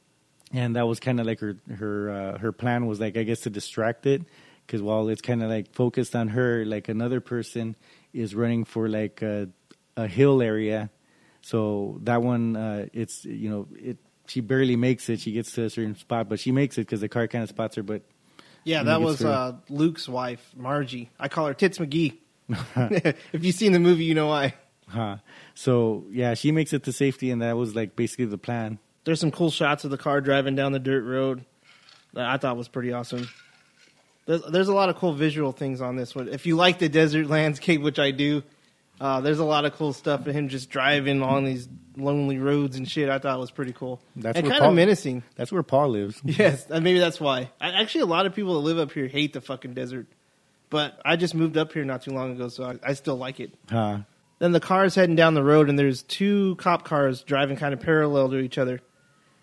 and that was kind of like her her uh, her plan was like I guess to distract it because while it's kind of like focused on her, like another person is running for like a, a hill area. So that one, uh, it's you know it. She barely makes it. She gets to a certain spot, but she makes it because the car kind of spots her. But
Yeah, that was uh, Luke's wife, Margie. I call her Tits McGee. if you've seen the movie, you know why.
Huh. So yeah, she makes it to safety, and that was like basically the plan.
There's some cool shots of the car driving down the dirt road that I thought was pretty awesome. There's, there's a lot of cool visual things on this one. If you like the desert landscape, which I do, uh, there's a lot of cool stuff of him just driving on these lonely roads and shit. I thought was pretty cool
That's
and
where
kind of menacing.
That's where Paul lives.
Yes, and maybe that's why. I, actually, a lot of people that live up here hate the fucking desert, but I just moved up here not too long ago, so I, I still like it.
Huh.
Then the car's heading down the road, and there's two cop cars driving kind of parallel to each other,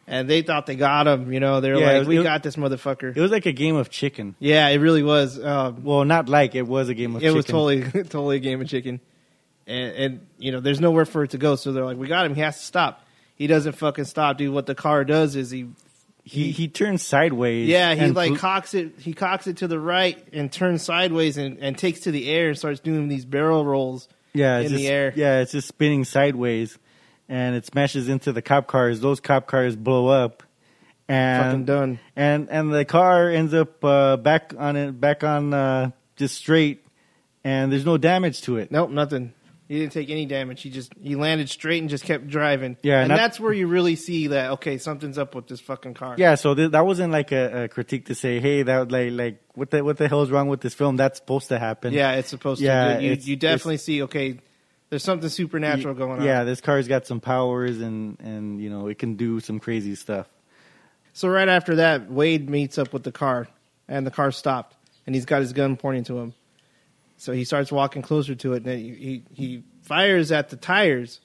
and they thought they got him. You know, they're
Yeah, it-
like, "We
it-
got this motherfucker."
It was like a game of chicken.
yeah, it really was. Um,
Well, not like it was a game of chicken.
it
chicken.
was totally, totally a game of chicken, and, and you know, there's nowhere for it to go. So they're like, "We got him. He has to stop." He doesn't fucking stop, dude. What the car does is he
he he turns sideways.
Yeah, he
and
like cocks it. He cocks it to the right and turns sideways and, and takes to the air and starts doing these barrel rolls.
Yeah,
in
it's
the
just,
air.
Yeah, it's just spinning sideways, and it smashes into the cop cars. Those cop cars blow up, and
Fucking done.
And and the car ends up uh, back on it, back on uh, just straight, and there's no damage to it.
Nope, nothing. He didn't take any damage. He just he landed straight and just kept driving.
Yeah,
and
not-
that's where you really see that okay, something's up with this fucking car.
Yeah, so th- that wasn't like a, a critique to say, hey, that like like what the what the hell is wrong with this film? That's supposed to happen.
yeah, it's supposed
Yeah,
to. You, you definitely see okay, there's something supernatural going on.
Yeah, this car's got some powers and and you know it can do some crazy stuff.
So right after that, Wade meets up with the car, and the car stopped, and he's got his gun pointing to him. So he starts walking closer to it, and then he he, he fires at the tires,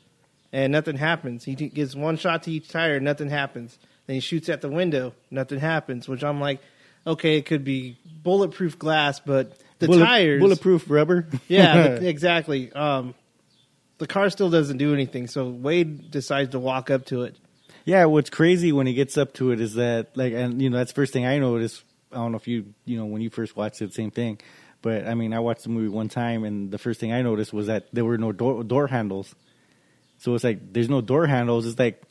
and nothing happens. He gives one shot to each tire, nothing happens. Then he shoots at the window, nothing happens. Which I'm like, okay, it could be bulletproof glass, but the
Bullet-
tires,
bulletproof rubber.
yeah, the, exactly. Um, the car still doesn't do anything, so Wade decides to walk up to it.
Yeah, what's crazy when he gets up to it is that like, and you know, that's the first thing I noticed. I don't know if you, you know, when you first watched it, same thing. But I mean, I watched the movie one time, and the first thing I noticed was that there were no door, door handles. So it's like there's no door handles. It's like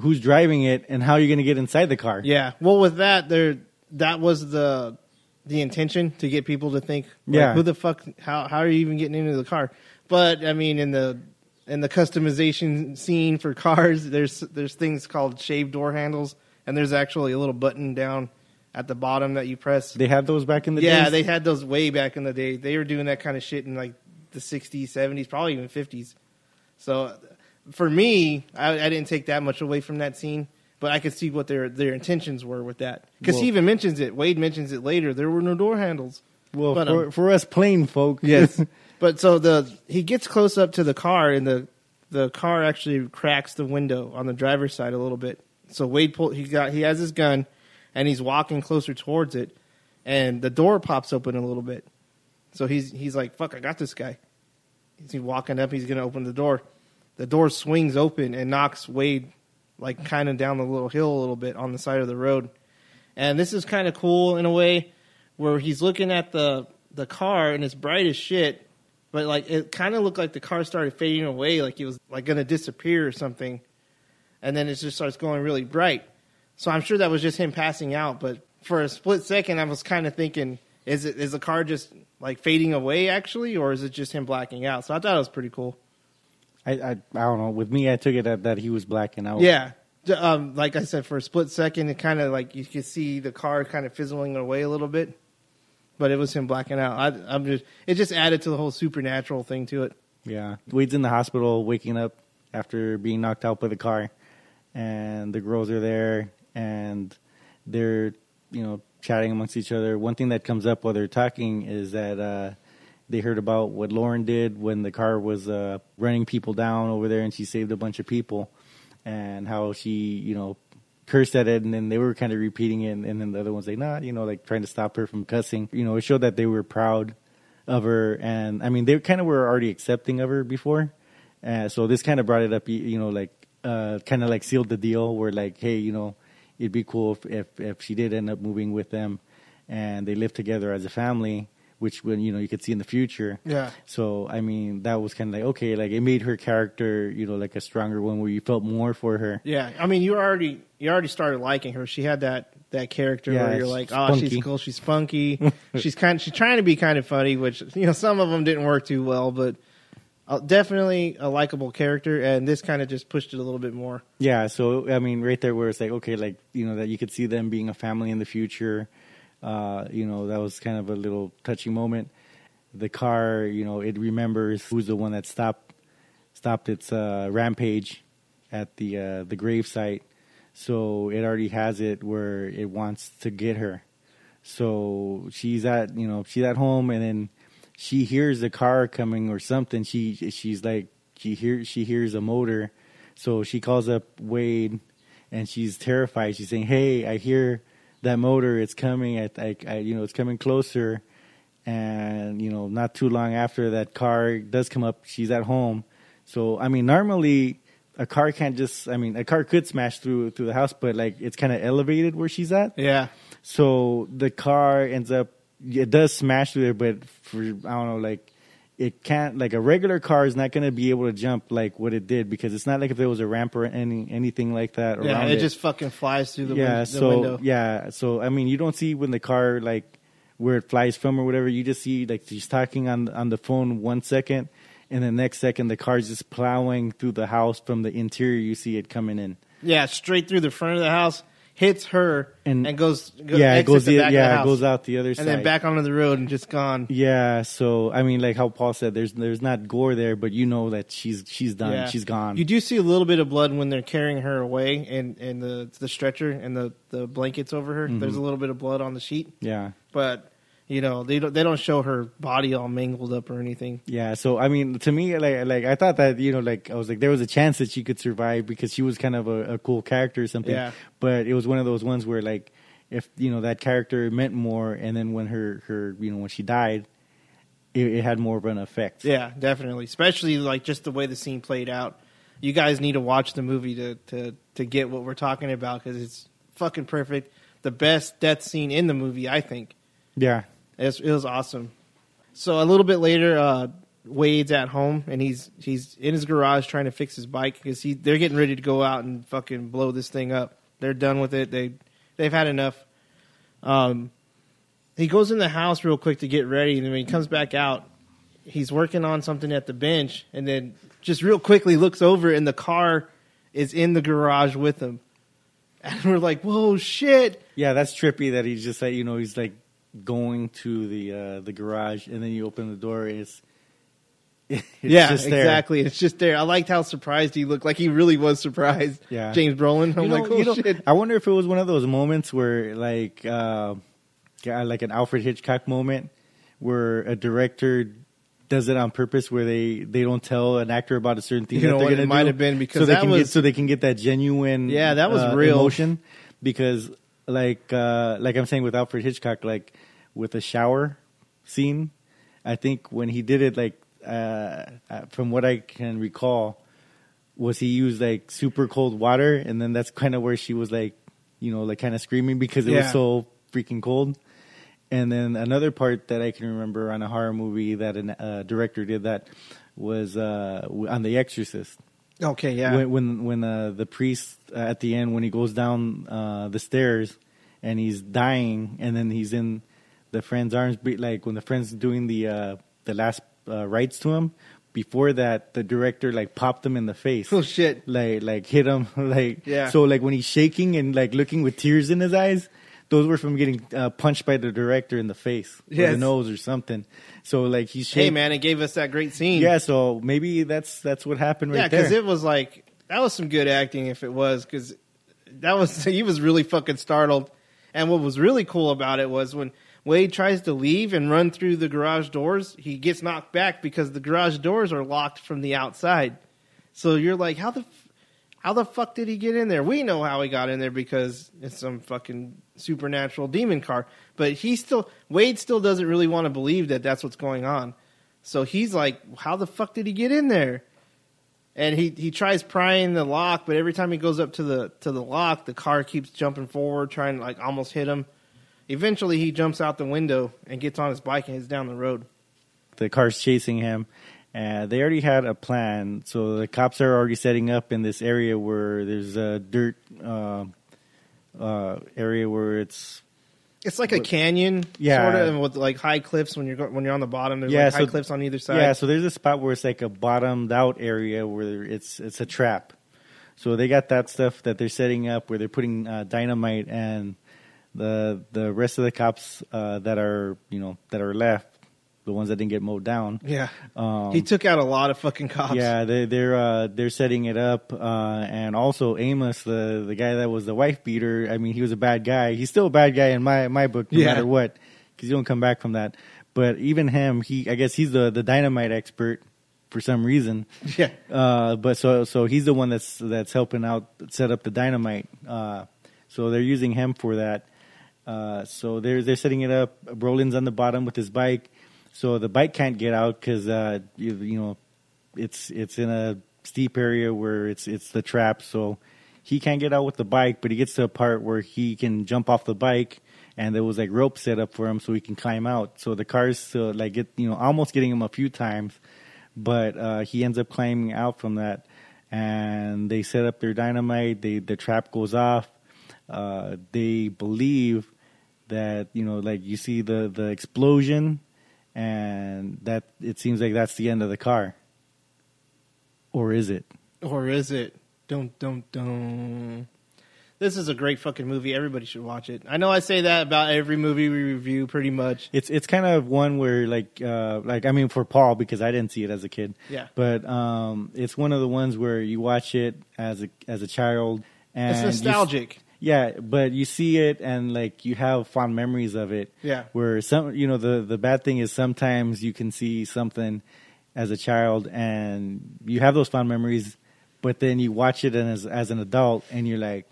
who's driving it, and how are you going to get inside the car?
Yeah. Well, with that, there that was the the intention to get people to think, like,
Yeah.
who the fuck? How how are you even getting into the car? But I mean, in the in the customization scene for cars, there's there's things called shaved door handles, and there's actually a little button down at the bottom that you press.
They had those back in the
yeah,
days?
they had those way back in the day. They were doing that kind of shit in like the 60s, 70s, probably even 50s. So for me, I, I didn't take that much away from that scene, but I could see what their their intentions were with that. Because he even mentions it. Wade mentions it later. There were no door handles.
Well,
But,
for,
um,
for us plain folk,
Yes, but so the he gets close up to the car, and the the car actually cracks the window on the driver's side a little bit. So Wade pull he got he has his gun, and he's walking closer towards it, and the door pops open a little bit. So he's he's like, "Fuck, I got this guy." He's walking up. He's gonna open the door. The door swings open and knocks Wade like kind of down the little hill a little bit on the side of the road. And this is kind of cool in a way where he's looking at the the car and it's bright as shit, but like it kind of looked like the car started fading away, like it was like gonna disappear or something, and then it just starts going really bright. So I'm sure that was just him passing out, but for a split second, I was kind of thinking, is it is the car just like fading away actually, or is it just him blacking out? So I thought it was pretty cool.
I, I I don't know. With me, I took it that, that he was blacking out.
Yeah. Um, like I said, for a split second, it kind of like you could see the car kind of fizzling away a little bit, but it was him blacking out. I, I'm just it just added to the whole supernatural thing to it.
Yeah. Wade's in the hospital waking up after being knocked out by the car. And the girls are there and they're, you know, chatting amongst each other. One thing that comes up while they're talking is that uh, they heard about what Lauren did when the car was uh, running people down over there and she saved a bunch of people and how she, you know, cursed at it and then they were kind of repeating it and, and then the other ones like, nah, you know, like trying to stop her from cussing. You know, it showed that they were proud of her and I mean they kind of were already accepting of her before. Uh, so this kind of brought it up, you know, like uh, kind of like sealed the deal where like, hey, you know, it'd be cool if, if if she did end up moving with them and they live together as a family, which when you know you could see in the future.
Yeah.
So I mean that was kind of like okay, like it made her character, you know, like a stronger one where you felt more for her.
Yeah, I mean, you already you already started liking her. She had that that character
Yeah,
where you're like, oh,
spunky.
she's cool, she's funky, she's kind, she's trying to be kind of funny, which you know some of them didn't work too well, but uh, definitely a likable character, and this kind of just pushed it a little bit more.
Yeah, so I mean, right there where it's like, okay, like you know that you could see them being a family in the future. Uh, you know, that was kind of a little touching moment. The car, you know, it remembers who's the one that stopped stopped its uh, rampage at the uh, the grave site. So it already has it where it wants to get her. So she's at you know she's at home and then she hears the car coming or something. She she's like she hears she hears a motor, so she calls up Wade and she's terrified. She's saying, "Hey, I hear that motor. It's coming. I, I, I you know it's coming closer." And you know, not too long after that car does come up, she's at home. So I mean, normally a car can't just. I mean, a car could smash through through the house, but like it's kind of elevated where she's at.
Yeah,
So the car ends up it does smash through there, but for I don't know, like it can't like a regular car is not going to be able to jump like what it did because it's not like if there was a ramp or any anything like that
yeah,
around
it, just fucking flies through the,
yeah.
win- the
so
window.
yeah, so I mean, you don't see when the car like where it flies from or whatever. You just see like she's talking on on the phone one second, and the next second the car's just plowing through the house from the interior. You see it coming in.
Yeah, straight through the front of the house, hits her,
And-
and, goes, goes
yeah, it goes
the
the, yeah,
the
goes out the other
and
side.
And then back onto the road and just gone.
Yeah, so I mean, like how Paul said, there's there's not gore there, but you know that she's she's done,
Yeah.
she's gone.
You do see a little bit of blood when they're carrying her away, and and the the stretcher and the the blankets over her.
Mm-hmm.
There's a little bit of blood on the sheet,
yeah,
but you know they don't they don't show her body all mangled up or anything.
yeah. So I mean, to me, like like I thought that you know, like I was like there was a chance that she could survive because she was kind of a, a cool character or something.
Yeah.
But it was one of those ones where like if you know that character meant more, and then when her her you know when she died, it, it had more of an effect.
Yeah, definitely. Especially like just the way the scene played out. You guys need to watch the movie to to to get what we're talking about because it's fucking perfect. The best death scene in the movie, I think.
yeah.
It was awesome. So a little bit later, uh, Wade's at home and he's he's in his garage trying to fix his bike because he they're getting ready to go out and fucking blow this thing up. They're done with it. They they've had enough. Um, he goes in the house real quick to get ready, and when he comes back out, he's working on something at the bench, and then just real quickly looks over, and the car is in the garage with him. And we're like, "Whoa, shit!"
Yeah, that's trippy. That he's just like you know he's like going to the uh, the garage, and then you open the door. And it's, it's
yeah,
just there.
exactly. It's just there. I liked how surprised he looked. Like he really was surprised.
Yeah.
James Brolin. I'm
You know-
like, oh
you know,
shit.
I wonder if it was one of those moments where like uh, like an Alfred Hitchcock moment where a director does it on purpose where they, they don't tell an actor about a certain thing
You know what, it
gonna
might have been because
so they
that
can get so they can get that genuine
Yeah, that was
uh,
real.
emotion because like uh, like I'm saying with Alfred Hitchcock like with a shower scene I think when he did it like uh, uh, from what I can recall was he used like super cold water and then that's kind of where she was like you know like kind of screaming because it
Yeah.
was so freaking cold and then another part that i can remember on a horror movie that a uh, director did that was uh, on the exorcist
Okay, yeah.
when when, when uh, the priest uh, at the end when he goes down uh, the stairs and he's dying and then he's in the friend's arms be- like when the friend's doing the uh, the last uh, rites to him before that the director like popped him in the face
oh shit.
like like hit him like
Yeah.
so like when he's shaking and like looking with tears in his eyes those were from getting uh, punched by the director in the face or
Yes.
the nose or something so like he's
Hey man, it gave us that great scene.
yeah so maybe that's that's what happened right
yeah,
there
because it was like that was some good acting. If it was, because that was he was really fucking startled. And what was really cool about it was when Wade tries to leave and run through the garage doors, he gets knocked back because the garage doors are locked from the outside. So you're like, how the f- how the fuck did he get in there? We know how he got in there because it's some fucking supernatural demon car. But he still Wade still doesn't really want to believe that that's what's going on. So he's like, how the fuck did he get in there? and he he tries prying the lock, but every time he goes up to the to the lock, the car keeps jumping forward, trying to like almost hit him. Eventually, he jumps out the window and gets on his bike and heads down the road.
the car's chasing him. Uh, they already had a plan, so the cops are already setting up in this area where there's a dirt uh, uh, area where it's
It's like a canyon,
Yeah.
sort of, with like high cliffs when you're go- when you're on the bottom. There's
Yeah,
like high
so-
cliffs on either side.
yeah. So there's a spot where it's like a bottomed out area where it's it's a trap. So they got that stuff that they're setting up where they're putting uh, dynamite and the the rest of the cops uh, that are you know that are left, the ones that didn't get mowed down.
yeah.
Um,
he took out a lot of fucking cops.
Yeah, they, they're uh, they're setting it up, uh, and also Amos, the the guy that was the wife beater. I mean, he was a bad guy. He's still a bad guy in my my book, no
Yeah.
matter what, because you don't come back from that. But even him, he I guess he's the the dynamite expert for some reason.
yeah.
Uh, but so so he's the one that's that's helping out set up the dynamite. Uh, so they're using him for that. Uh, so they're they're setting it up. Brolin's on the bottom with his bike, so the bike can't get out because uh, you, you know it's it's in a steep area where it's it's the trap. So he can't get out with the bike, but he gets to a part where he can jump off the bike, and there was like rope set up for him so he can climb out. So the car's like get you know almost getting him a few times, but uh, he ends up climbing out from that. And they set up their dynamite. They the trap goes off. Uh, they believe that you know like you see the the explosion and that it seems like that's the end of the car or is it?
Or is it? Don't don't don't. This is a great fucking movie. Everybody should watch it. I know I say that about every movie we review, pretty much.
It's it's kind of one where like uh like I mean for Paul because I didn't see it as a kid.
Yeah.
But um it's one of the ones where you watch it as a as a child and
It's nostalgic.
Yeah, but you see it and like you have fond memories of it.
Yeah.
Where some you know the the bad thing is sometimes you can see something as a child and you have those fond memories but then you watch it and as as an adult and you're like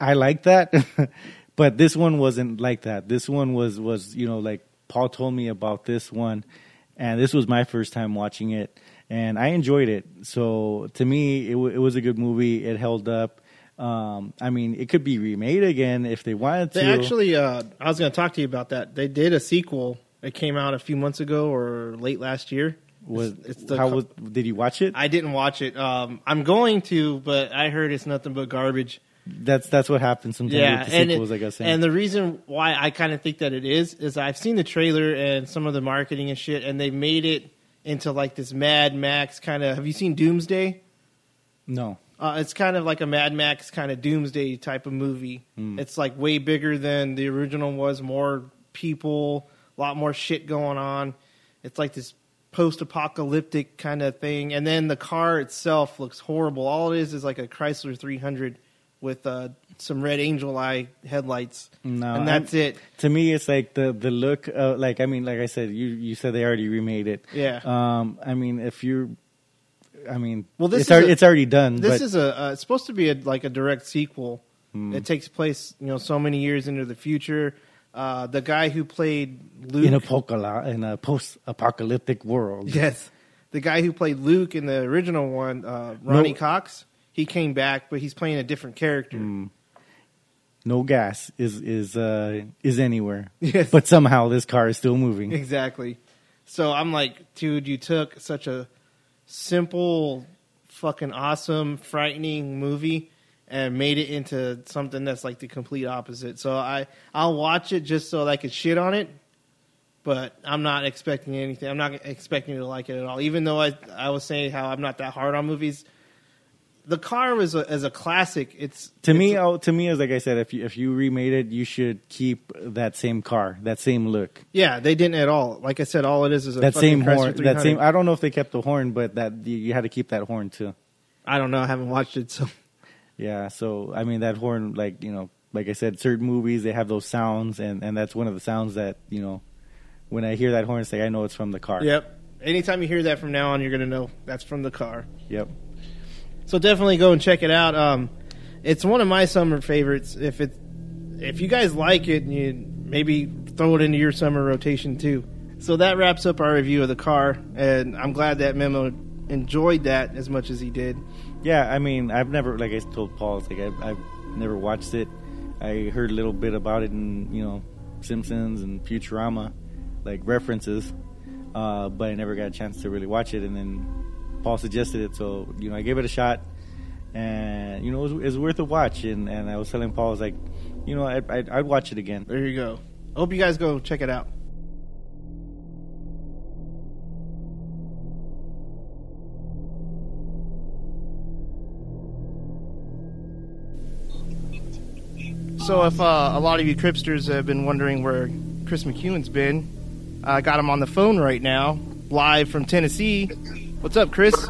I like that, but this one wasn't like that. This one was was you know like Paul told me about this one, and this was my first time watching it, and I enjoyed it. So to me, it, w- it was a good movie. It held up. Um, I mean, it could be remade again if they wanted to.
They actually, uh, I was going to talk to you about that. They did a sequel. It came out a few months ago or late last year.
was
It's- it's the
how was did you watch it?
I didn't watch it. Um, I'm going to, but I heard it's nothing but garbage.
that's that's what happens sometimes
Yeah,
with the sequels.
it-
I was saying.
and the reason why I kind of think that it is is I've seen the trailer and some of the marketing and shit, and they made it into like this Mad Max kind of. Have you seen Doomsday?
no,
Uh, it's kind of like a Mad Max kind of Doomsday type of movie.
Hmm.
It's like way bigger than the original was. More people, a lot more shit going on. It's like this post-apocalyptic kind of thing. And then the car itself looks horrible. All it is is like a Chrysler 300 with uh, some red angel eye headlights,
No,
and that's it.
to me it's like the the look of like i mean like i said you you said they already remade it
Yeah.
um i mean if you're i mean
Well, this
it's
is
already,
a-
it's already done
This
but
is a uh, it's supposed to be a, like a direct sequel.
Hmm.
It takes place, you know, so many years into the future. Uh, the guy who played Luke,
in a pocola in a post-apocalyptic world
yes, the guy who played Luke in the original one, uh, Ronny
No.
Cox, he came back, but he's playing a different character.
Hmm. no gas is is uh is anywhere
Yes.
but somehow this car is still moving
Exactly. So I'm like, dude, you took such a simple, fucking awesome, frightening movie and made it into something that's like the complete opposite. So I I'll watch it just so I could shit on it, but I'm not expecting anything. I'm not expecting to like it at all. Even though I I was saying how I'm not that hard on movies. The car was a, as a classic. It's
to me
it's-
oh, to me as like i said if you if you remade it you should keep that same car that same look
yeah, they didn't at all. Like I said, all it is is a
that same horn that same i don't know if they kept the horn but that you, you had to keep that horn too
I don't know. I haven't watched it, so
Yeah, so I mean that horn, like you know, like I said, certain movies they have those sounds, and and that's one of the sounds that you know, when I hear that horn, it's like I know it's from the car.
Yep. Anytime you hear that from now on, you're gonna know that's from the car.
Yep.
So definitely go and check it out. Um, it's one of my summer favorites. If it, if you guys like it, you maybe throw it into your summer rotation too. So that wraps up our review of the car, and I'm glad that Memo enjoyed that as much as he did.
Yeah, I mean, I've never, like I told Paul, it's like I've, I've never watched it. I heard a little bit about it in you know Simpsons and Futurama, like references, uh, but I never got a chance to really watch it. And then Paul suggested it, so you know I gave it a shot, and you know it was, it was worth a watch. And, and I was telling Paul, I was like, you know, I'd, I'd, I'd watch it again.
There you go. I hope you guys go check it out. So, if uh, a lot of you Cripsters have been wondering where Chris McEwen's been, I got him on the phone right now, live from Tennessee. What's up, Chris?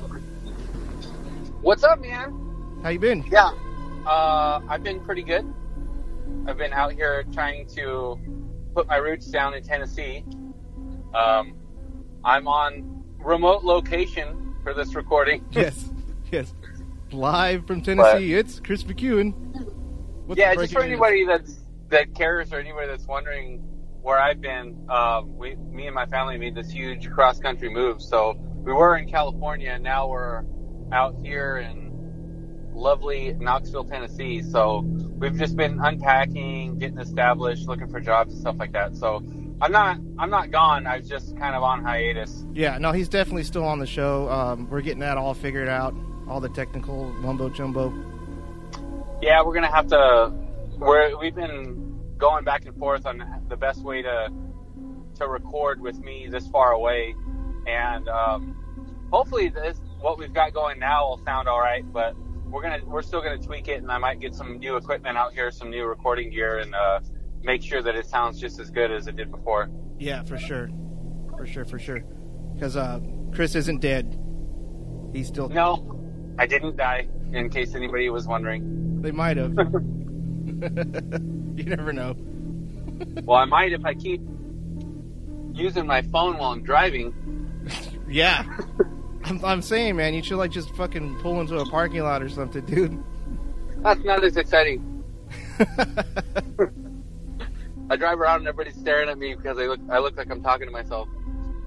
What's up, man?
How you been?
Yeah, uh, I've been pretty good. I've been out here trying to put my roots down in Tennessee. Um, I'm on remote location for this recording.
Yes, yes. Live from Tennessee, it's Chris McEwen. What's
yeah, just for anybody that's that cares or anybody that's wondering where I've been, um, we, me and my family made this huge cross country move. So we were in California, and now we're out here in lovely Knoxville, Tennessee. So we've just been unpacking, getting established, looking for jobs and stuff like that. So I'm not, I'm not gone. I was just kind of on hiatus.
Yeah, no, he's definitely still on the show. Um, we're getting that all figured out, all the technical mumbo jumbo.
Yeah, we're gonna have to. We're we've been going back and forth on the best way to to record with me this far away, and um, hopefully this what we've got going now will sound all right, but we're gonna we're still gonna tweak it, and I might get some new equipment out here, some new recording gear, and uh, make sure that it sounds just as good as it did before.
Yeah, for sure, for sure, for sure. Because uh, Chris isn't dead. He's still.
No, I didn't die. In case anybody was wondering.
They might have. you never know.
Well, I might if I keep using my phone while I'm driving.
Yeah. I'm, I'm saying, man, you should like just fucking pull into a parking lot or something, dude.
That's not as exciting. I drive around and everybody's staring at me because I look I look like I'm talking to myself.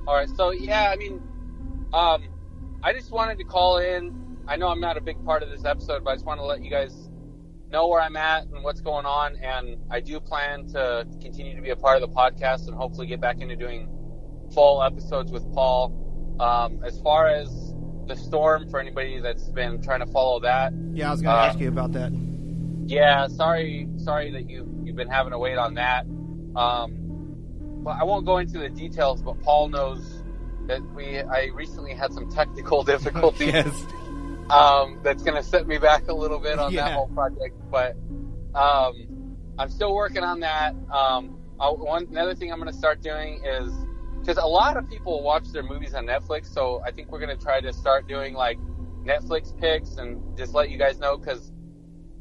All right, so yeah, I mean, um, I just wanted to call in. I know I'm not a big part of this episode, but I just want to let you guys know where I'm at and what's going on. And I do plan to continue to be a part of the podcast and hopefully get back into doing full episodes with Paul. Um, as far as the storm, for anybody that's been trying to follow that,
Yeah, I was gonna
Uh,
ask you about that.
yeah, sorry, sorry that you you've been having to wait on that. Um, but I won't go into the details. But Paul knows that we I recently had some technical difficulties.
yes.
um, that's going to set me back a little bit on that whole project. But um, I'm still working on that. Um, I'll, one another thing I'm going to start doing is because a lot of people watch their movies on Netflix, so I think we're going to try to start doing like Netflix picks and just let you guys know because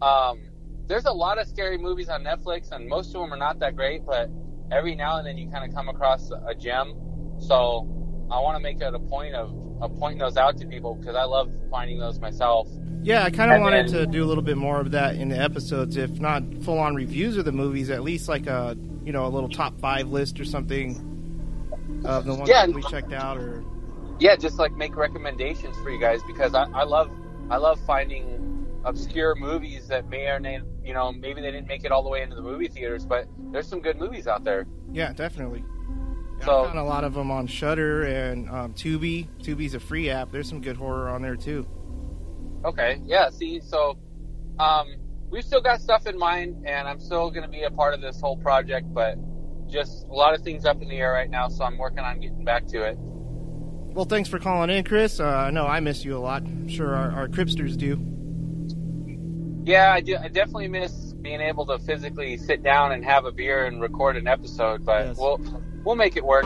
um, there's a lot of scary movies on Netflix, and most of them are not that great, but every now and then you kind of come across a gem. So I want to make it a point of, of pointing those out to people because I love finding those myself.
Yeah, I kind of wanted
then-
to do a little bit more of that in the episodes, if not full on reviews of the movies, at least like a you know a little top five list or something of the ones
Yeah.
that we checked out. Or
Yeah, just like make recommendations for you guys because I, I love I love finding obscure movies that may or may you know maybe they didn't make it all the way into the movie theaters, but there's some good movies out there.
yeah, definitely. Yeah,
So-
I found a lot of them on Shudder and um, Tubi. Tubi's a free app. There's some good horror on there too.
Okay, yeah. See, so um, we've still got stuff in mind, and I'm still going to be a part of this whole project, but just a lot of things up in the air right now. So I'm working on getting back to it.
Well, thanks for calling in, Chris. Uh, I know I miss you a lot. I'm sure our, our Cripsters do.
Yeah, I, do, I definitely miss being able to physically sit down and have a beer and record an episode, but
Yes.
we'll we'll make it work.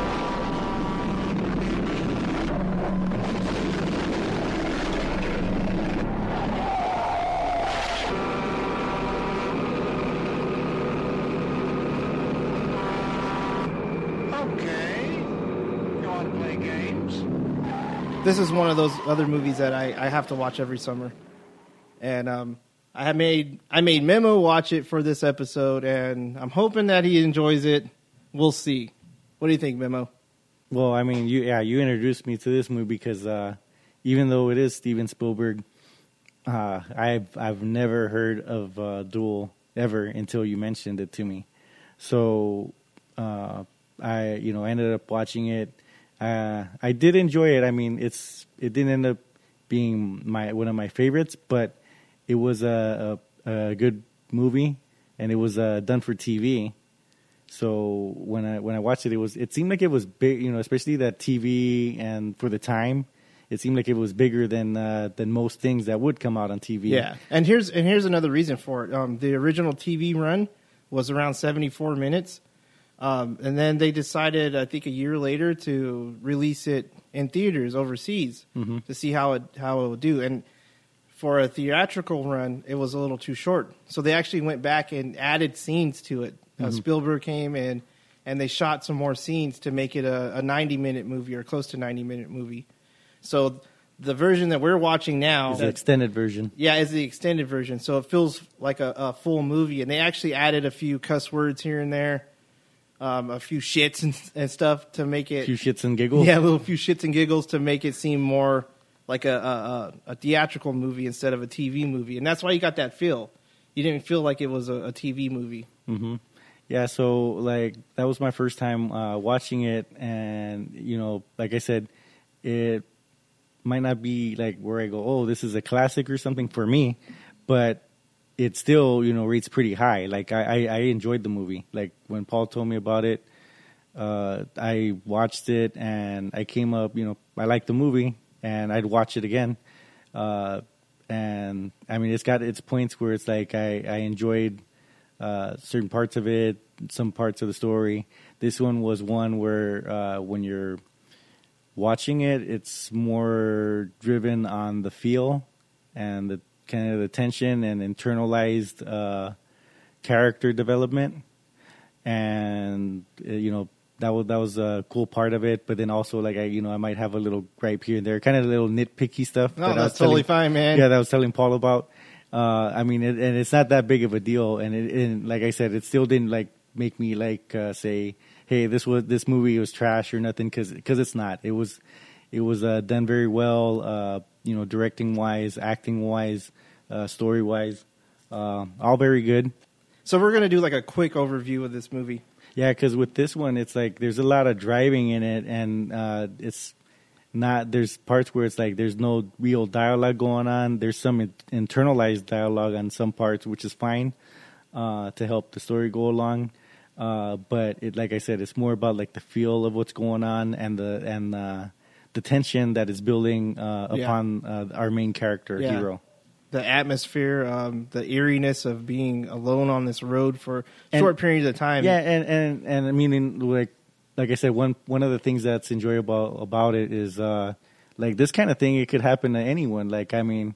Okay. You want to play
This is one of those other movies that I, I have to watch every summer, and um, I made I made Memo watch it for this episode, and I'm hoping that he enjoys it. We'll see. What do you think, Memo?
Well, I mean, you yeah, you introduced me to this movie because uh, even though it is Steven Spielberg, uh, I've I've never heard of uh, Duel ever until you mentioned it to me. So uh, I you know ended up watching it. Uh, I did enjoy it. I mean, it's it didn't end up being my one of my favorites, but it was a a, a good movie, and it was uh, done for TV. So when I when I watched it, it was it seemed like it was big, you know, especially that TV and for the time, it seemed like it was bigger than uh, than most things that would come out on TV.
Yeah, and here's and here's another reason for it. Um, the original TV run was around 74 minutes, um, and then they decided, I think, a year later to release it in theaters overseas to see how it how it would do. And for a theatrical run, it was a little too short, so they actually went back and added scenes to it. Uh, Spielberg came in and they shot some more scenes to make it a, a 90 minute movie or close to 90 minute movie. So the version that we're watching now,
is the extended version.
yeah, is the extended version. So it feels like a, a full movie, and they actually added a few cuss words here and there, um, a few shits and, and stuff to make it
A few shits and giggles.
yeah, a little few shits and giggles to make it seem more like a, a, a, theatrical movie instead of a TV movie, and that's why you got that feel. You didn't feel like it was a, a TV movie.
Yeah, so like that was my first time uh, watching it, and you know, like I said, it might not be like where I go, oh, this is a classic or something for me, but it still you know rates pretty high. Like I, I, I enjoyed the movie. Like when Paul told me about it, uh, I watched it and I came up, you know, I liked the movie, and I'd watch it again. Uh, and I mean, it's got its points where it's like I, I enjoyed uh, certain parts of it, some parts of the story. This one was one where uh, when you're watching it, it's more driven on the feel and the kind of the tension and internalized uh, character development. And uh, you know that was that was a cool part of it. But then also like I you know I might have a little gripe here and there, kind of a little nitpicky stuff.
No,
that
that's totally
telling-
fine, man.
Yeah, that I was telling Paul about. Uh, I mean, it, and it's not that big of a deal. And, it, and like I said, it still didn't like make me like uh, say, "Hey, this was this movie was trash" or nothing, because because it's not. It was it was uh, done very well. Uh, you know, directing wise, acting wise, uh, story wise, uh, all very good.
So we're gonna do like a quick overview of this movie.
Yeah, because with this one, it's like there's a lot of driving in it, and uh, it's not. There's parts where it's like there's no real dialogue going on. There's some in- internalized dialogue on some parts, which is fine uh, to help the story go along. Uh, but it, like I said, it's more about like the feel of what's going on and the and uh, the tension that is building uh,
Yeah.
upon uh, our main character
Yeah.
hero.
The atmosphere, um, the eeriness of being alone on this road for
And-
short periods of time.
Yeah, and and and I mean, in, like like I said, one one of the things that's enjoyable about it is uh, like this kind of thing. It could happen to anyone. Like I mean,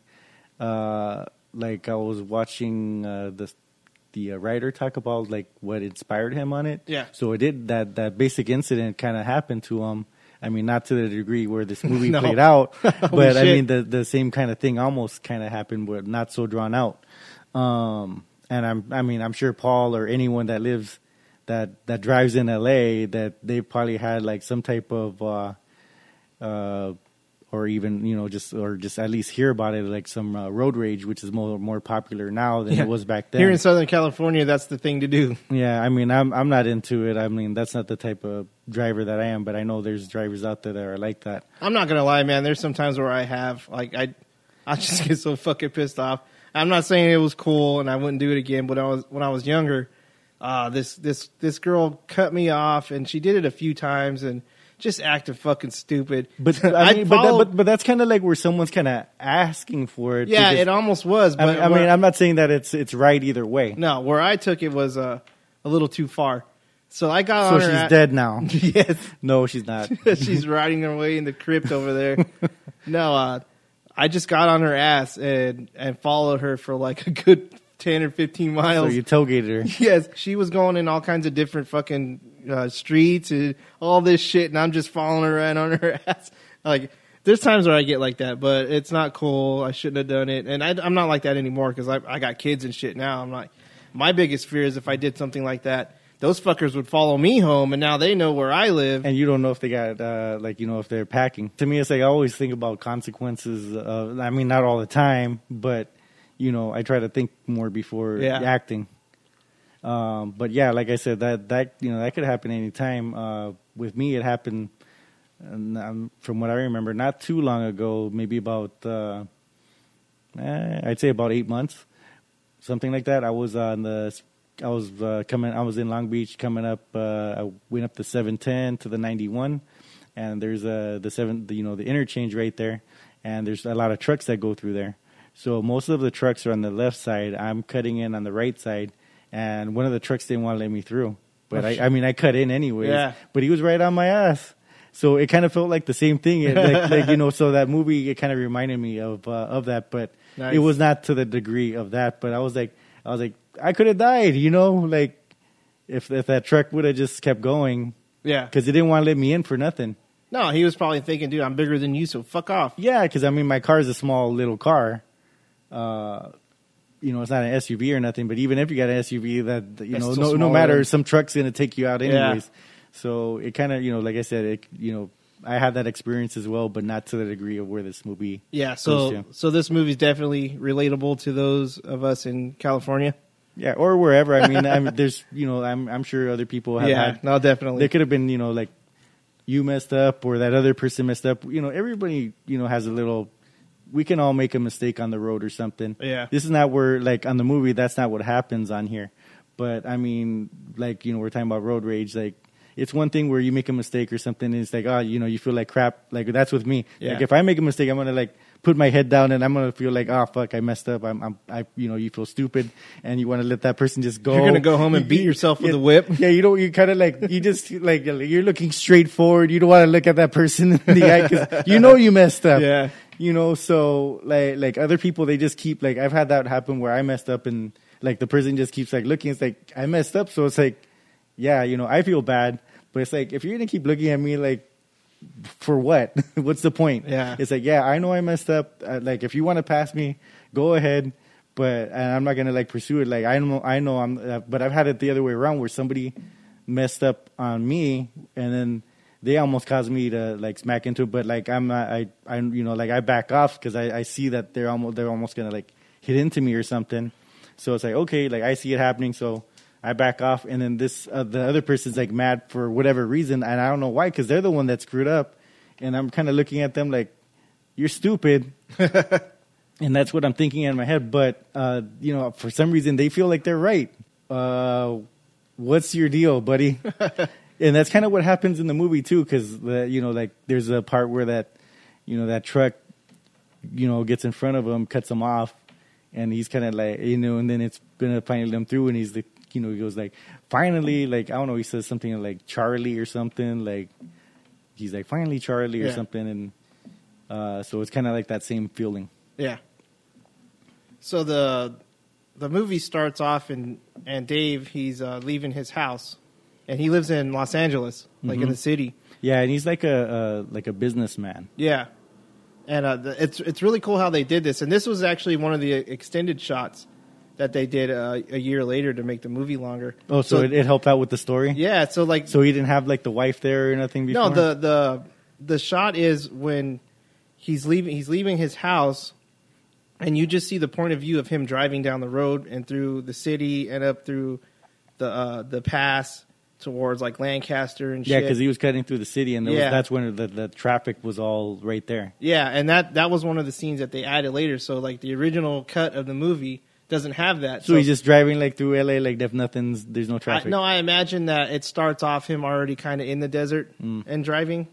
uh, like I was watching uh, the the uh, writer talk about like what inspired him on it.
Yeah.
So it did that that basic incident kind of happened to him. I mean, not to the degree where this movie
No.
played out, but I mean the the same kind of thing almost kind of happened, but not so drawn out. Um, and I'm I mean I'm sure Paul or anyone that lives that that drives in LA that they probably had like some type of uh, uh, or even you know just or just at least hear about it like some uh, road rage, which is more more popular now than
Yeah.
it was back then.
Here in Southern California, that's the thing to do.
Yeah, I mean, I'm I'm not into it. I mean, that's not the type of driver that I am. But I know there's drivers out there that are like that.
I'm not gonna lie, man. There's some times where I have like I, I just get so fucking pissed off. I'm not saying it was cool and I wouldn't do it again, but I was when I was younger. Uh, this this this girl cut me off and she did it a few times and just acted fucking stupid.
But I mean, but, that, but but that's kind of like where someone's kind of asking for it.
yeah,
because-
it almost was.
I
But
mean, I
where-
mean, I'm not saying that it's it's right either way.
no, where I took it was uh, a little too far. So I got
So
on
she's
her a-
dead now.
yes,
No, she's not.
she's riding her way in the crypt over there. no, uh, I just got on her ass and and followed her for like a good ten or fifteen
so
miles.
you tailgated her.
yes, she was going in all kinds of different fucking uh, streets and all this shit, and I'm just following her around on her ass. Like, there's times where I get like that, but it's not cool. I shouldn't have done it, and I, I'm not like that anymore because I I got kids and shit now. I'm like, my biggest fear is if I did something like that. Those fuckers would follow me home, and now they know where I live.
and you don't know if they got uh, like you know if they're packing. To me, it's like I always think about consequences. Of, I mean, not all the time, but you know, I try to think more before
Yeah.
acting. Um, but yeah, like I said, that that you know that could happen anytime. Uh, with me, it happened. Um, from what I remember, not too long ago, maybe about uh, eh, I'd say about eight months, something like that. I was on the I was uh, coming. I was in Long Beach coming up. Uh, I went up the seven ten to the ninety one, and there's uh, the seven. The, you know the interchange right there, and there's a lot of trucks that go through there. So most of the trucks are on the left side. I'm cutting in on the right side, and one of the trucks didn't want to let me through. But
Oh,
I. I mean, I cut in anyways.
Yeah.
But he was right on my ass. So it kind of felt like the same thing. It, like, like you know, so that movie it kind of reminded me of uh, of that, but
Nice.
it was not to the degree of that. But I was like, I was like, I could have died. You know, like if if that truck would have just kept going
yeah,
because it didn't want to let me in for nothing.
no, he was probably thinking, dude, I'm bigger than you, so fuck off.
Yeah, because I mean, my car is a small little car. Uh, you know, it's not an SUV or nothing. But even if you got an SUV, that you know, no, no matter, some truck's gonna take you out
Yeah.
anyways. So it kind of, you know, like I said, it, you know, I had that experience as well, but not to the degree of where this movie.
Yeah, so so this movie's definitely relatable to those of us in California.
yeah, or wherever. I mean, I'm, there's, you know, I'm I'm sure other people have
yeah,
had
no, definitely.
there could have been you know like you messed up or that other person messed up you know everybody you know has a little we can all make a mistake on the road or something
Yeah.
this is not where like on the movie that's not what happens on here but i mean like you know we're talking about road rage like it's one thing where you make a mistake or something, and it's like, oh, you know, you feel like crap. Like that's with me.
Yeah.
Like if I make a mistake, I'm gonna like put my head down and I'm gonna feel like, oh fuck, I messed up. I'm, I'm I, you know, you feel stupid, and you want to let that person just go.
You're gonna go home and beat yourself with
yeah,
a whip.
Yeah, you don't. You kind of like you just like you're looking straight forward. You don't want to look at that person in the eye because you know you messed up.
Yeah.
You know, so like like other people, they just keep like I've had that happen where I messed up and like the person just keeps like looking. It's like I messed up, so it's like, yeah, you know, I feel bad, but it's like if you're gonna keep looking at me like for what? What's the point?
Yeah.
It's like, yeah, I know I messed up. Uh, like, if you want to pass me, go ahead. But and I'm not gonna like pursue it. Like, I know, I know, I'm. Uh, but I've had it the other way around where somebody messed up on me, and then they almost caused me to like smack into it. But like, I'm not. I, I, you know, like I back off because I, I see that they're almost, they're almost gonna like hit into me or something. So it's like, okay, like I see it happening, so I back off, and then this uh, the other person's like mad for whatever reason, and I don't know why, because they're the one that screwed up, and I'm kind of looking at them like, you're stupid, and that's what I'm thinking in my head. But uh, you know, for some reason, they feel like they're right. Uh, what's your deal, buddy? and that's kind of what happens in the movie too, because you know, like there's a part where that you know that truck, you know, gets in front of him, cuts him off, and he's kind of like you know, and then it's gonna finally let him through, and he's the you know he goes like finally like I don't know he says something like Charlie or something like he's like finally Charlie or
Yeah.
something, and uh, so it's kind of like that same feeling.
Yeah. So the the movie starts off and and Dave he's uh, leaving his house, and he lives in Los Angeles, like in the city.
Yeah, and he's like a, a like a businessman.
Yeah, and uh, the, it's it's really cool how they did this. And this was actually one of the extended shots that they did uh, a year later to make the movie longer.
Oh, so, it, it helped out with the story.
yeah, so like
So he didn't have like the wife there or nothing before.
no the the the shot is when he's leaving he's leaving his house and you just see the point of view of him driving down the road and through the city and up through the uh, the pass towards like Lancaster and
yeah,
shit.
because he was cutting through the city, and there
Yeah.
was, that's when the, the traffic was all right there.
yeah, and that that was one of the scenes that they added later. So like the original cut of the movie doesn't have that.
So, he's just driving like through LA, like if nothing's, there's no
I,
traffic.
no, I imagine that it starts off him already kind of in the desert
Mm.
and driving.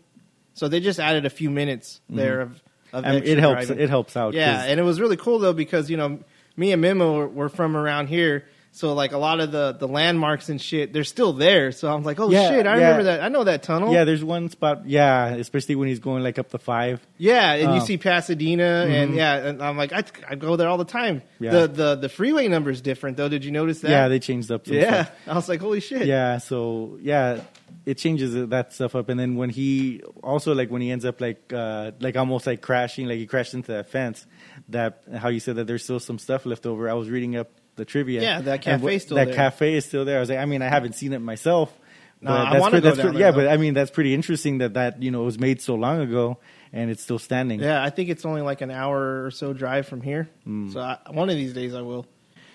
So they just added a few minutes there of, of
Mm-hmm. I mean, it helps.
driving.
It helps out.
Yeah, and it was really cool though because you know me and Memo were, were from around here, so like a lot of the the landmarks and shit, they're still there. So I'm like, oh
Yeah,
shit, I
yeah.
remember that. I know that tunnel.
yeah, there's one spot. Yeah, especially when he's going like up the five.
yeah, and you
Oh.
see Pasadena, and yeah, and I'm like, I, I go there all the time.
Mm-hmm. Yeah.
The the the freeway number is different though. Did you notice that?
Yeah, they changed up. Some
yeah.
stuff.
I was like, holy shit.
Yeah, so yeah, it changes that stuff up, and then when he also like when he ends up like uh like almost like crashing, like he crashed into that fence. That how you said that there's still some stuff left over. I was reading up the trivia.
Yeah, that
and
cafe's still
that
there.
cafe is still there. I was like, I mean, I haven't seen it myself.
No,
but
I
that's pretty-
go
that's
down
pretty- Yeah, but I mean, that's pretty interesting that that you know was made so long ago and it's still standing.
Yeah, I think it's only like an hour or so drive from here.
Mm.
So I, one of these days I will.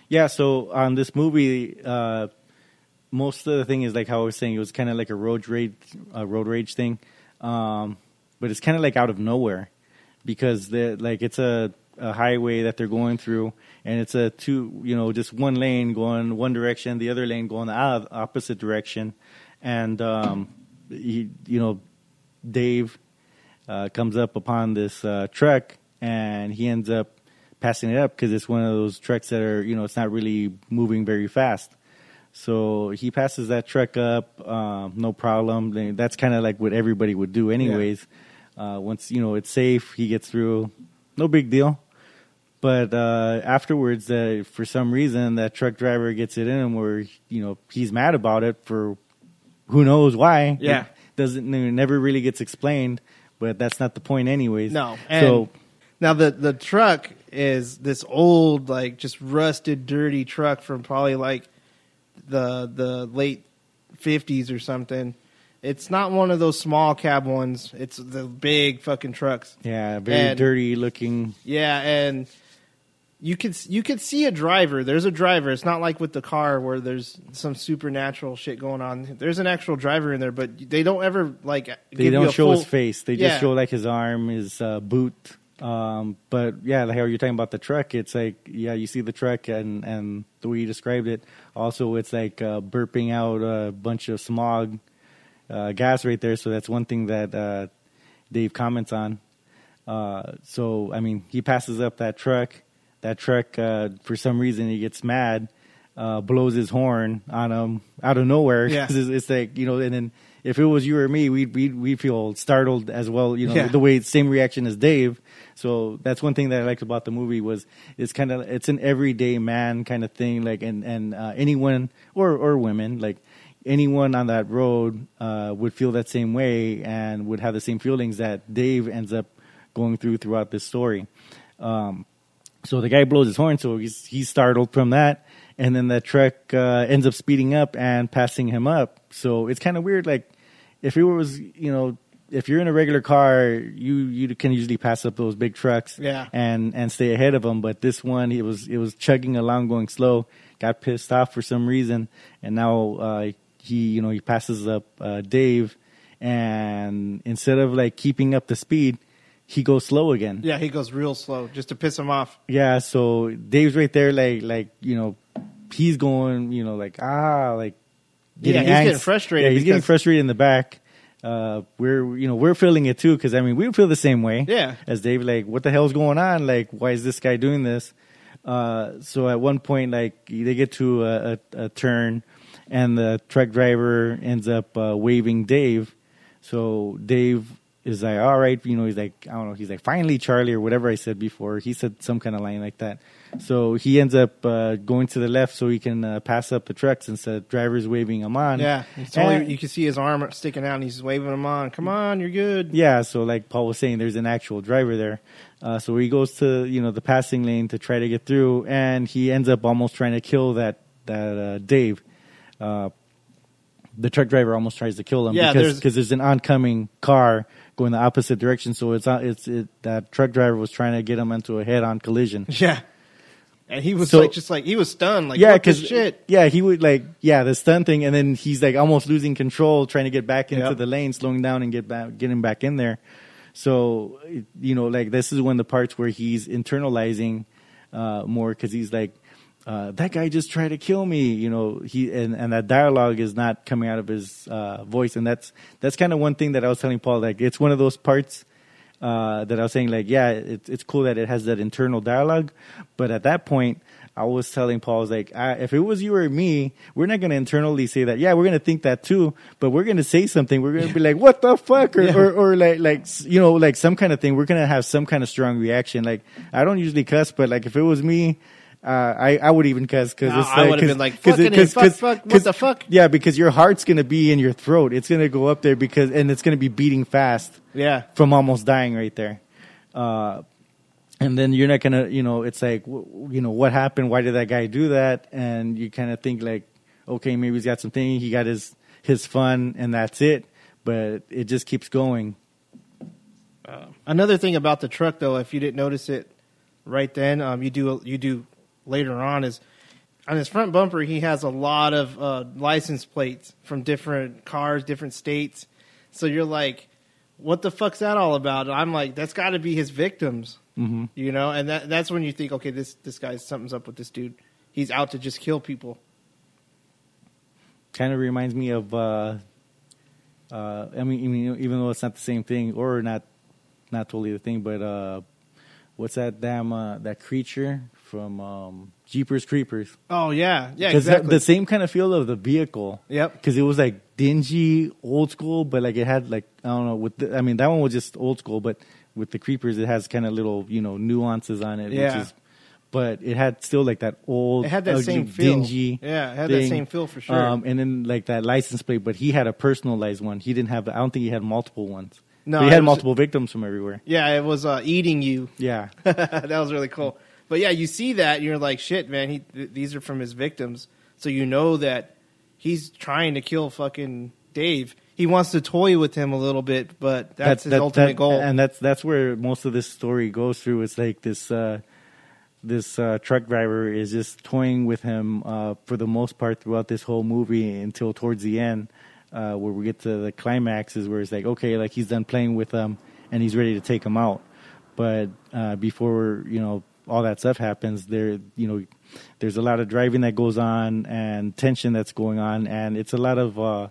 Yeah, so on this movie, uh, most of the thing is like how I was saying, it was kind of like a road rage, a road rage thing, um, but it's kind of like out of nowhere because the like it's a, a highway that they're going through, and it's a two, you know, just one lane going one direction, the other lane going the opposite direction, and um, he, you know, Dave uh, comes up upon this uh, truck and he ends up passing it up because it's one of those trucks that are you know it's not really moving very fast. So he passes that truck up, um, no problem. That's kind of like what everybody would do, anyways. Uh, once you know it's safe, he gets through, no big deal. But uh, afterwards, uh, for some reason, that truck driver gets it in him where you know he's mad about it for who knows why.
Yeah.
It doesn't it never really gets explained, but that's not the point, anyways.
No. And
so
now the the truck is this old, like just rusted, dirty truck from probably like the the late fifties or something. It's not one of those small cab ones. It's the big fucking trucks.
yeah, very
And-
dirty looking.
Yeah, and you could you could see a driver. There's a driver. It's not like with the car where there's some supernatural shit going on. There's an actual driver in there, but they don't ever like
They
give
don't
a
show
full-
his face. They
Yeah.
just show like his arm, his uh, boot. Um, but yeah, like how you're talking about the truck, it's like yeah, you see the truck and and the way you described it. Also, it's like uh, burping out a bunch of smog, uh, gas right there. So that's one thing that uh, Dave comments on. Uh, so I mean, he passes up that truck. That truck, uh, for some reason, he gets mad, uh, blows his horn on him out of nowhere.
Yeah.
it's, it's like you know, and then if it was you or me, we'd we we feel startled as well. You know,
Yeah.
the way same reaction as Dave. So that's one thing that I liked about the movie was it's kind of it's an everyday man kind of thing. Like and and uh, anyone or or women like anyone on that road uh, would feel that same way and would have the same feelings that Dave ends up going through throughout this story. Um, so the guy blows his horn, so he's he's startled from that, and then the truck uh, ends up speeding up and passing him up. So it's kind of weird. Like if it was, you know, if you're in a regular car, you you can usually pass up those big trucks,
Yeah.
and and stay ahead of them. But this one, it was it was chugging along, going slow. Got pissed off for some reason, and now uh, he you know he passes up uh, Dave, and instead of like keeping up the speed, he goes slow again.
Yeah, he goes real slow just to piss him off.
Yeah, so Dave's right there, like like you know, he's going, you know, like ah, like
Yeah, he's getting frustrated
Yeah, he's getting frustrated in the back. Uh, we're you know we're feeling it too because I mean we feel the same way.
Yeah.
as Dave, like what the hell's going on? Like why is this guy doing this? Uh, so at one point, like they get to a, a, a turn, and the truck driver ends up uh, waving Dave. So Dave is like, all right, you know, he's like, I don't know, he's like, finally, Charlie, or whatever I said before. He said some kind of line like that. So he ends up uh, going to the left so he can uh, pass up the trucks instead of drivers waving him on.
Yeah, totally,
And-
you can see his arm sticking out, and he's waving him on. Come on, you're good.
Yeah, so like Paul was saying, there's an actual driver there. Uh, so he goes to you know the passing lane to try to get through, and he ends up almost trying to kill that that uh, Dave. Uh, the truck driver almost tries to kill him
Yeah,
because
there's-
because there's an oncoming car going the opposite direction. So it's not- it's it, that truck driver was trying to get him into a head-on collision.
Yeah, and he was
So-
like, just like he was stunned. Like,
yeah, because
shit.
yeah, he would like yeah the stun thing, and then he's like almost losing control, trying to get back into
Yep.
the lane, slowing down and get back, getting back in there. So you know, like this is one of the parts where he's internalizing uh, more because he's like. Uh, that guy just tried to kill me, you know. He and, and that dialogue is not coming out of his uh, voice, and that's that's kind of one thing that I was telling Paul. Like, it's one of those parts uh, that I was saying, like, yeah, it's it's cool that it has that internal dialogue, but at that point, I was telling Paul, I was like, I, if it was you or me, we're not going to internally say that. Yeah, we're going to think that too, but we're going to say something. We're going to be like, what the fuck, or,
Yeah.
or or like like you know like some kind of thing. We're going to have some kind of strong reaction. Like I don't usually cuss, but like if it was me. Uh, I I would even cuss because
No,
it's
I
like,
would've
'cause-
been like, "Fucking
it- 'cause-
fuck,
'cause-
fuck, what the fuck?"
Yeah, because your heart's gonna be in your throat. It's gonna go up there because and it's gonna be beating fast
Yeah,
from almost dying right there. Uh, and then you're not gonna, you know, it's like, you know, what happened? Why did that guy do that? And you kind of think like, okay, maybe he's got something. He got his his fun, and that's it. But it just keeps going.
Another thing about the truck, though, if you didn't notice it right then, um, you do you do later on is on his front bumper. He has a lot of uh, license plates from different cars, different states. So you're like, what the fuck's that all about? I'm like, that's got to be his victims, mm-hmm. you know. And that that's when you think, okay, this this guy's something's up with this dude. He's out to just kill people.
Kind of reminds me of. Uh, uh, I mean, even even though it's not the same thing, or not, not totally the thing, but uh, what's that damn uh, that creature from um, Jeepers Creepers?
Oh yeah, yeah, exactly.
the same kind of feel of the vehicle.
Yep.
Because it was like dingy, old school, but like it had like I don't know. With the, I mean, that one was just old school, but with the creepers, it has kind of little you know nuances on it.
Yeah.
Which is, but it had still like that old,
It had that
ugly,
same feel.
dingy.
Yeah, it had that same feel for sure.
Um, and then like that license plate, but he had a personalized one. He didn't have. I don't think he had multiple ones.
No,
But he had
was-
multiple victims from everywhere.
yeah, it was uh, eating you.
Yeah.
that was really cool. But yeah, you see that and you're like, shit, man. He th- these are from his victims, so you know that he's trying to kill fucking Dave. He wants to toy with him a little bit, but that's
That-
his
that-
ultimate
that-
goal.
and that's that's where most of this story goes through. It's like this uh, this uh, truck driver is just toying with him uh, for the most part throughout this whole movie until towards the end, uh, where we get to the climax is where it's like okay, like he's done playing with him and he's ready to take him out. But uh, before you know all that stuff happens, there you know there's a lot of driving that goes on and tension that's going on, and it's a lot of uh,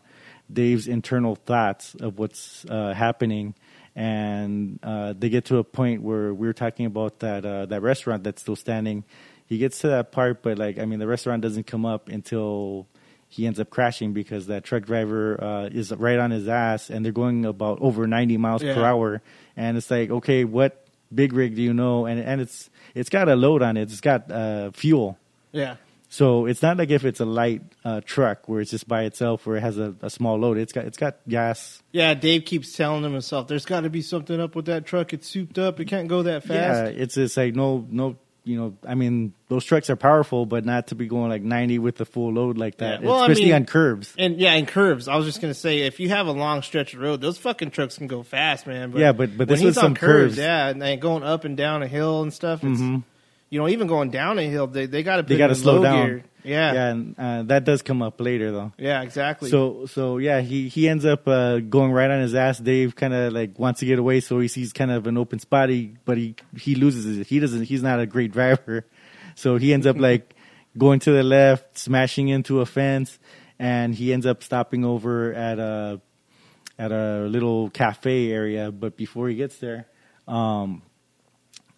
Dave's internal thoughts of what's uh, happening, and uh, they get to a point where we are talking about that uh, that restaurant that's still standing. He gets to that part, but like I mean, the restaurant doesn't come up until he ends up crashing because that truck driver uh, is right on his ass, and they're going about over 90 miles per hour, and it's like, okay, what big rig do you know? And and it's it's got a load on it. It's got uh, fuel.
Yeah.
So it's not like if it's a light uh, truck where it's just by itself, where it has a, a small load. It's got it's got gas.
Yeah, Dave keeps telling himself, "There's got to be something up with that truck. It's souped up. It can't go that fast.
Yeah, it's it's like no no you know I mean those trucks are powerful, but not to be going like ninety with the full load like that,
Yeah. Well, I
especially
mean-
on curves.
And yeah, in curves. I was just gonna say, if you have a long stretch of road, those fucking trucks can go fast, man. But
Yeah, but- but
when
this was some curves.
yeah, and going up and down a hill and stuff. It's, mm-hmm. You know, even going down a hill, they they got to
They got to slow down.
Gear. Yeah,
yeah, and uh, that does come up later though.
yeah, exactly.
So so yeah, he he ends up uh, going right on his ass. Dave kind of like wants to get away, so he sees kind of an open spot. He, but he he loses it. He doesn't. He's not a great driver, so he ends up like going to the left, smashing into a fence, and he ends up stopping over at a at a little cafe area. But before he gets there, um,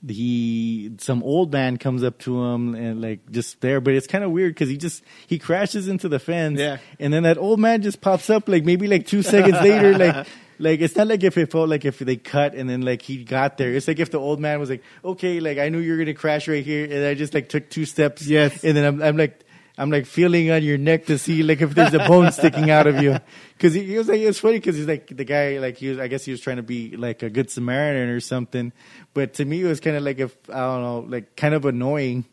he some old man comes up to him and like just there but it's kind of weird because he just he crashes into the fence
Yeah.
and then that old man just pops up like maybe like two seconds later like like it's not like if it felt like if they cut and then like he got there it's like if the old man was like okay like i knew you were gonna crash right here and i just like took two steps
Yes.
and then i'm, I'm like I'm like feeling on your neck to see like if there's a bone sticking out of you, because he, he was like it's funny because he's like the guy like he was I guess he was trying to be like a good Samaritan or something, but to me it was kind of like if I don't know like kind of annoying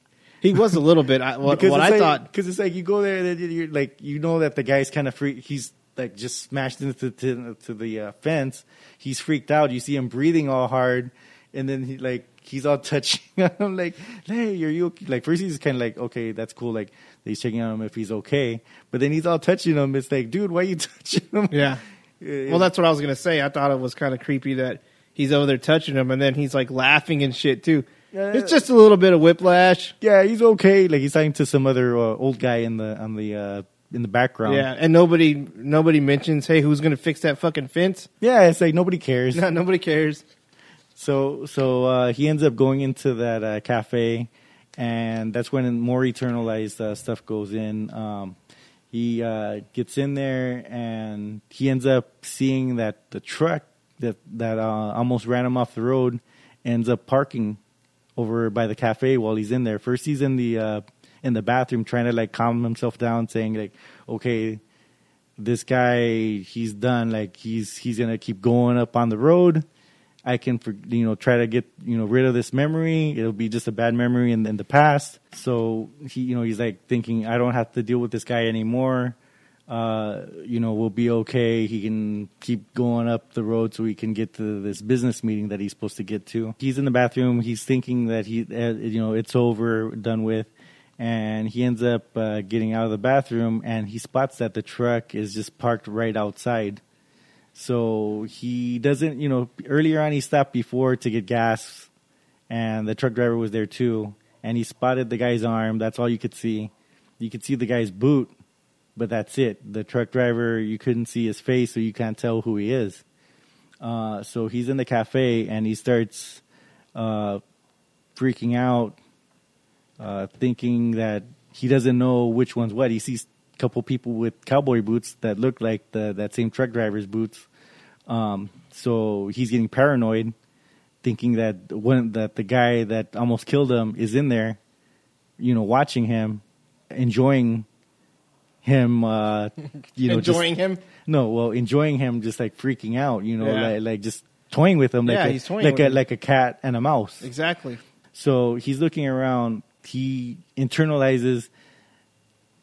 he was a little bit. I, what what I
like,
thought.
because it's like you go there and you're like you know that the guy's kind of free he's like just smashed into to, to the uh, fence he's freaked out you see him breathing all hard and then he like he's all touching I'm like hey are you okay? like first he's kind of like okay that's cool like he's checking on him if he's okay but then he's all touching him it's like dude why are you touching him
Yeah.
Yeah,
Well, that's what I was gonna say. I thought it was kind of creepy that he's over there touching him, and then he's like laughing and shit too.
Yeah.
It's just a little bit of whiplash.
yeah he's okay like he's talking to some other uh, old guy in the on the uh in the background
Yeah, and nobody nobody mentions, hey, who's gonna fix that fucking fence?
yeah it's like nobody cares
No, nobody cares.
So so uh, he ends up going into that uh, cafe, and that's when more eternalized uh, stuff goes in. Um, he uh, gets in there, and he ends up seeing that the truck that that uh, almost ran him off the road ends up parking over by the cafe while he's in there. First, he's in the uh, in the bathroom trying to like calm himself down, saying like, "Okay, this guy, he's done. Like he's he's gonna keep going up on the road." I can, you know, try to get, you know, rid of this memory. It'll be just a bad memory in, in the past. So he, you know, he's like thinking, I don't have to deal with this guy anymore. Uh, you know, we'll be okay. He can keep going up the road so he can get to this business meeting that he's supposed to get to. He's in the bathroom. He's thinking that he, uh, you know, it's over, done with. And he ends up uh, getting out of the bathroom and he spots that the truck is just parked right outside. So he doesn't, you know, earlier on he stopped before to get gas, and the truck driver was there too. And he spotted the guy's arm. That's all you could see. You could see the guy's boot, but that's it. The truck driver, you couldn't see his face, so you can't tell who he is. Uh, so he's in the cafe and he starts uh, freaking out, uh, thinking that he doesn't know which one's what. He sees couple people with cowboy boots that look like the that same truck driver's boots. Um, so he's getting paranoid, thinking that one that the guy that almost killed him is in there, you know, watching him, enjoying him, uh, you know, just-
Enjoying him.
no, well, enjoying him, just like freaking out, you know,
Yeah.
like like just toying with him, like
Yeah,
a,
he's toying
like a
him.
like a cat and a mouse.
Exactly.
So he's looking around. He internalizes.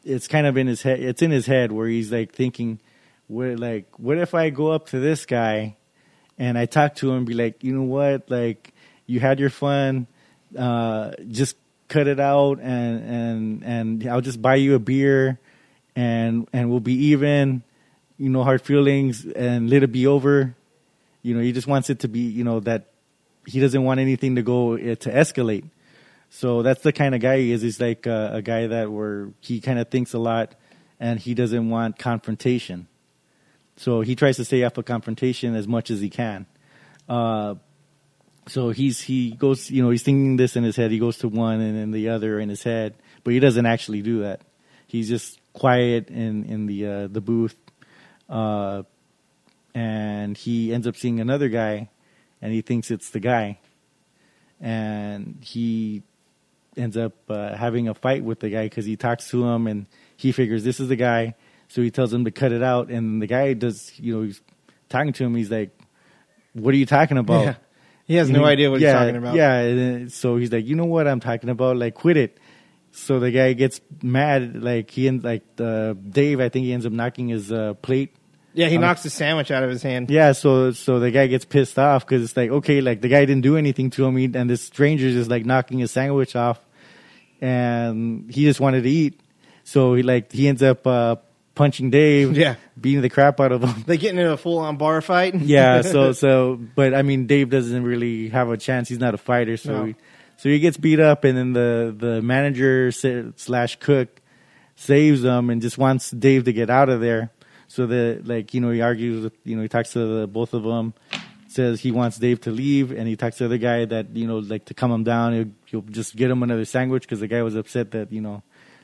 It's kind of in his head. It's in his head where he's like thinking, "What like what if I go up to this guy, and I talk to him, and be like, you know what, like you had your fun, uh, just cut it out, and and and I'll just buy you a beer, and and we'll be even, you know, hard feelings, and let it be over. You know, he just wants it to be, you know, that he doesn't want anything to go uh, to escalate. So that's the kind of guy he is. He's like a, a guy that where he kind of thinks a lot, and he doesn't want confrontation. so he tries to stay off of confrontation as much as he can. Uh, so he's he goes, you know, he's thinking this in his head. He goes to one and then the other in his head, but he doesn't actually do that. He's just quiet in in the uh, the booth, uh, and he ends up seeing another guy, and he thinks it's the guy, and he ends up uh, having a fight with the guy because he talks to him and he figures this is the guy, so he tells him to cut it out, and the guy does, you know, he's talking to him. He's like, "What are you talking about?"
Yeah. He has no idea what
yeah,
he's talking about.
Yeah, so he's like, you know what I'm talking about? Like, quit it. So the guy gets mad. Like he ends like uh, Dave. I think he ends up knocking his uh, plate.
Yeah, he
Um,
knocks the sandwich out of his hand.
Yeah, so so the guy gets pissed off because it's like okay, like the guy didn't do anything to him, and this stranger's just like knocking his sandwich off, and he just wanted to eat. So he like he ends up uh, punching Dave.
Yeah.
beating the crap out of him.
They get into a full on bar fight.
yeah so so but i mean dave doesn't really have a chance he's not a fighter so
No.
he, so he gets beat up and then the the manager slash cook saves him and just wants dave to get out of there so that like you know he argues with you know he talks to the, both of them says he wants dave to leave and he talks to the other guy that you know like to calm him down he'll, he'll just get him another sandwich because the guy was upset that you know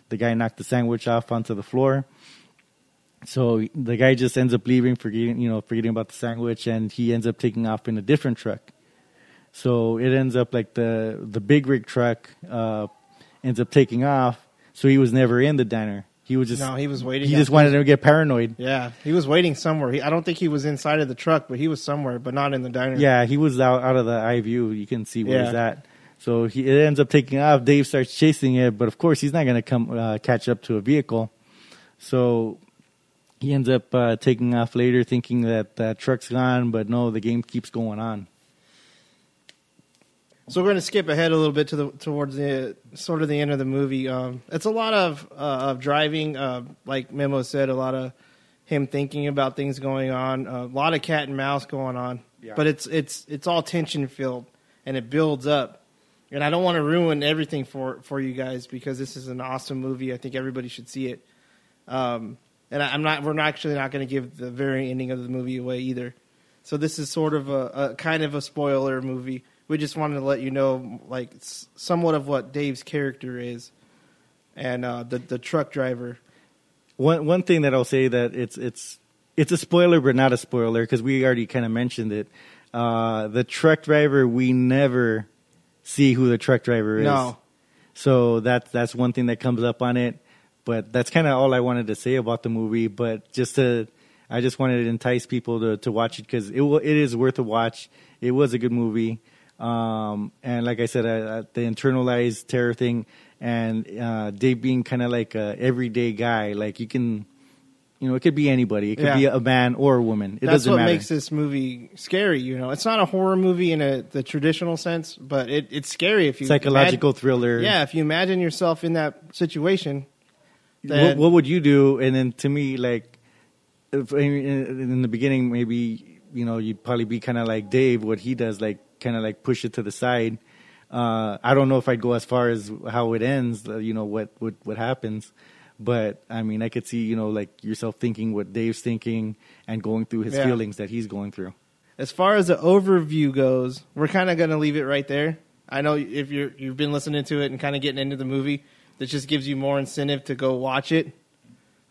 the guy knocked the sandwich off onto the floor so the guy just ends up leaving, forgetting you know forgetting about the sandwich, and he ends up taking off in a different truck. So it ends up like the the big rig truck uh, ends up taking off. So he was never in the diner. He was just
No, he was waiting.
he just wanted to get paranoid.
Yeah, he was waiting somewhere. He, I don't think he was inside of the truck, but he was somewhere, but not in the diner.
Yeah, he was out out of the eye view. You can see where
Yeah.
he's at. So he it ends up taking off. Dave starts chasing it, but of course he's not going to come uh, catch up to a vehicle. So he ends up uh, taking off later, thinking that that truck's gone. But no, the game keeps going on.
So we're going to skip ahead a little bit to the towards the sort of the end of the movie. Um, it's a lot of uh, of driving, uh, like Memo said, a lot of him thinking about things going on, a lot of cat and mouse going on.
Yeah.
But it's it's it's all tension filled and it builds up. And I don't want to ruin everything for for you guys because this is an awesome movie. I think everybody should see it. Um, and I, I'm not. We're not actually not going to give the very ending of the movie away either. So this is sort of a, a kind of a spoiler movie. We just wanted to let you know, like, somewhat of what Dave's character is, and uh, the the truck driver.
One one thing that I'll say that it's it's it's a spoiler, but not a spoiler because we already kind of mentioned it. Uh, the truck driver, we never see who the truck driver is.
No,
So that's that's one thing that comes up on it. But that's kind of all I wanted to say about the movie. But just to, I just wanted to entice people to to watch it because it will, it is worth a watch. It was a good movie. Um, and like I said, I, I, the internalized terror thing and uh, Dave being kind of like a everyday guy. Like you can, you know, it could be anybody. It could
Yeah.
be a man or a woman. It
that's
doesn't
what
matter.
makes this movie scary. You know, it's not a horror movie in a the traditional sense, but it, it's scary if you
Psychological
imagine-
thriller.
Yeah, if you imagine yourself in that situation,
what, what would you do? And then to me, like, if, in, in the beginning, maybe you know you'd probably be kind of like Dave. What he does, like, kind of like push it to the side. Uh, I don't know if I'd go as far as how it ends. uh, You know what what what happens. But I mean, I could see you know like yourself thinking what Dave's thinking and going through his
Yeah.
feelings that he's going through.
as far as the overview goes, we're kind of going to leave it right there. I know if you're you've been listening to it and kind of getting into the movie, that just gives you more incentive to go watch it,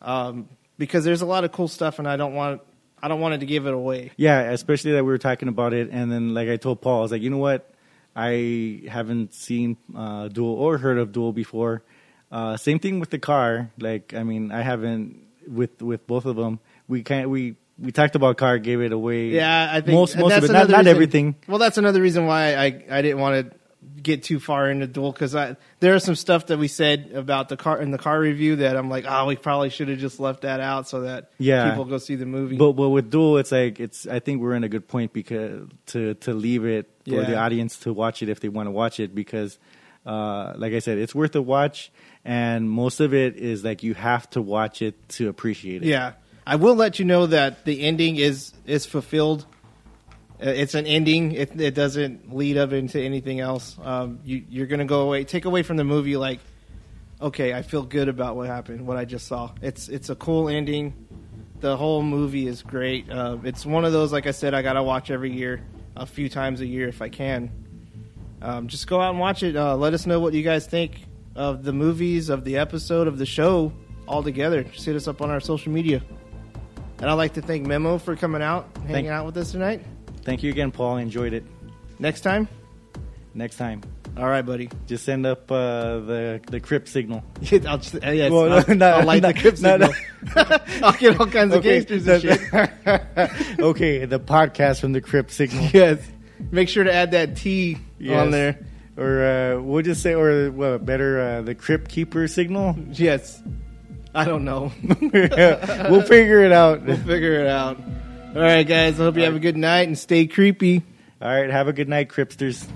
um, because there's a lot of cool stuff, and I don't want I don't want it to give it away.
Yeah, especially that we were talking about it, and then like I told Paul, I was like, you know what, I haven't seen uh, Duel or heard of Duel before. Uh, same thing with the car. Like, I mean, I haven't with with both of them. We kind we we talked about car, gave it away.
Yeah, I think
most most of it, not not everything.
Well, that's another reason why I I didn't want to get too far into Duel because I there is some stuff that we said about the car in the car review that I'm like, oh, we probably should have just left that out so that
Yeah.
people go see the movie.
But but with Duel, it's like it's. I think we're in a good point because to to leave it for
Yeah.
the audience to watch it if they want to watch it because, uh, like I said, it's worth a watch, and most of it is like you have to watch it to appreciate it.
Yeah, I will let you know that the ending is is fulfilled. Uh, It's an ending. It, it doesn't lead up into anything else. Um, you, you're going to go away, take away from the movie like, okay, I feel good about what happened, what I just saw. It's it's a cool ending. the whole movie is great. Uh, it's one of those, like I said, I gotta watch every year, a few times a year if I can. Um, just go out and watch it. Uh, let us know what you guys think of the movies, of the episode, of the show all together. Just hit us up on our social media. And I'd like to thank Memo for coming out, hanging
Thank-
out with us tonight.
Thank you again, Paul. I enjoyed it.
Next time,
Next time,
all right, buddy.
just send up uh, the the crypt signal.
I'll, just, uh, yes,
Well,
I'll,
no,
I'll light
no,
the
no, no.
signal. I'll get all kinds of gangsters and shit.
okay, the podcast from the crypt signal.
Yes. Make sure to add that T
Yes.
on there.
Or uh, we'll just say, or what, better, uh, the crypt keeper signal.
Yes. I don't know.
we'll figure it out.
we'll figure it out. All right, guys. I hope you have a good night and stay creepy.
All right, have a good night, crypters.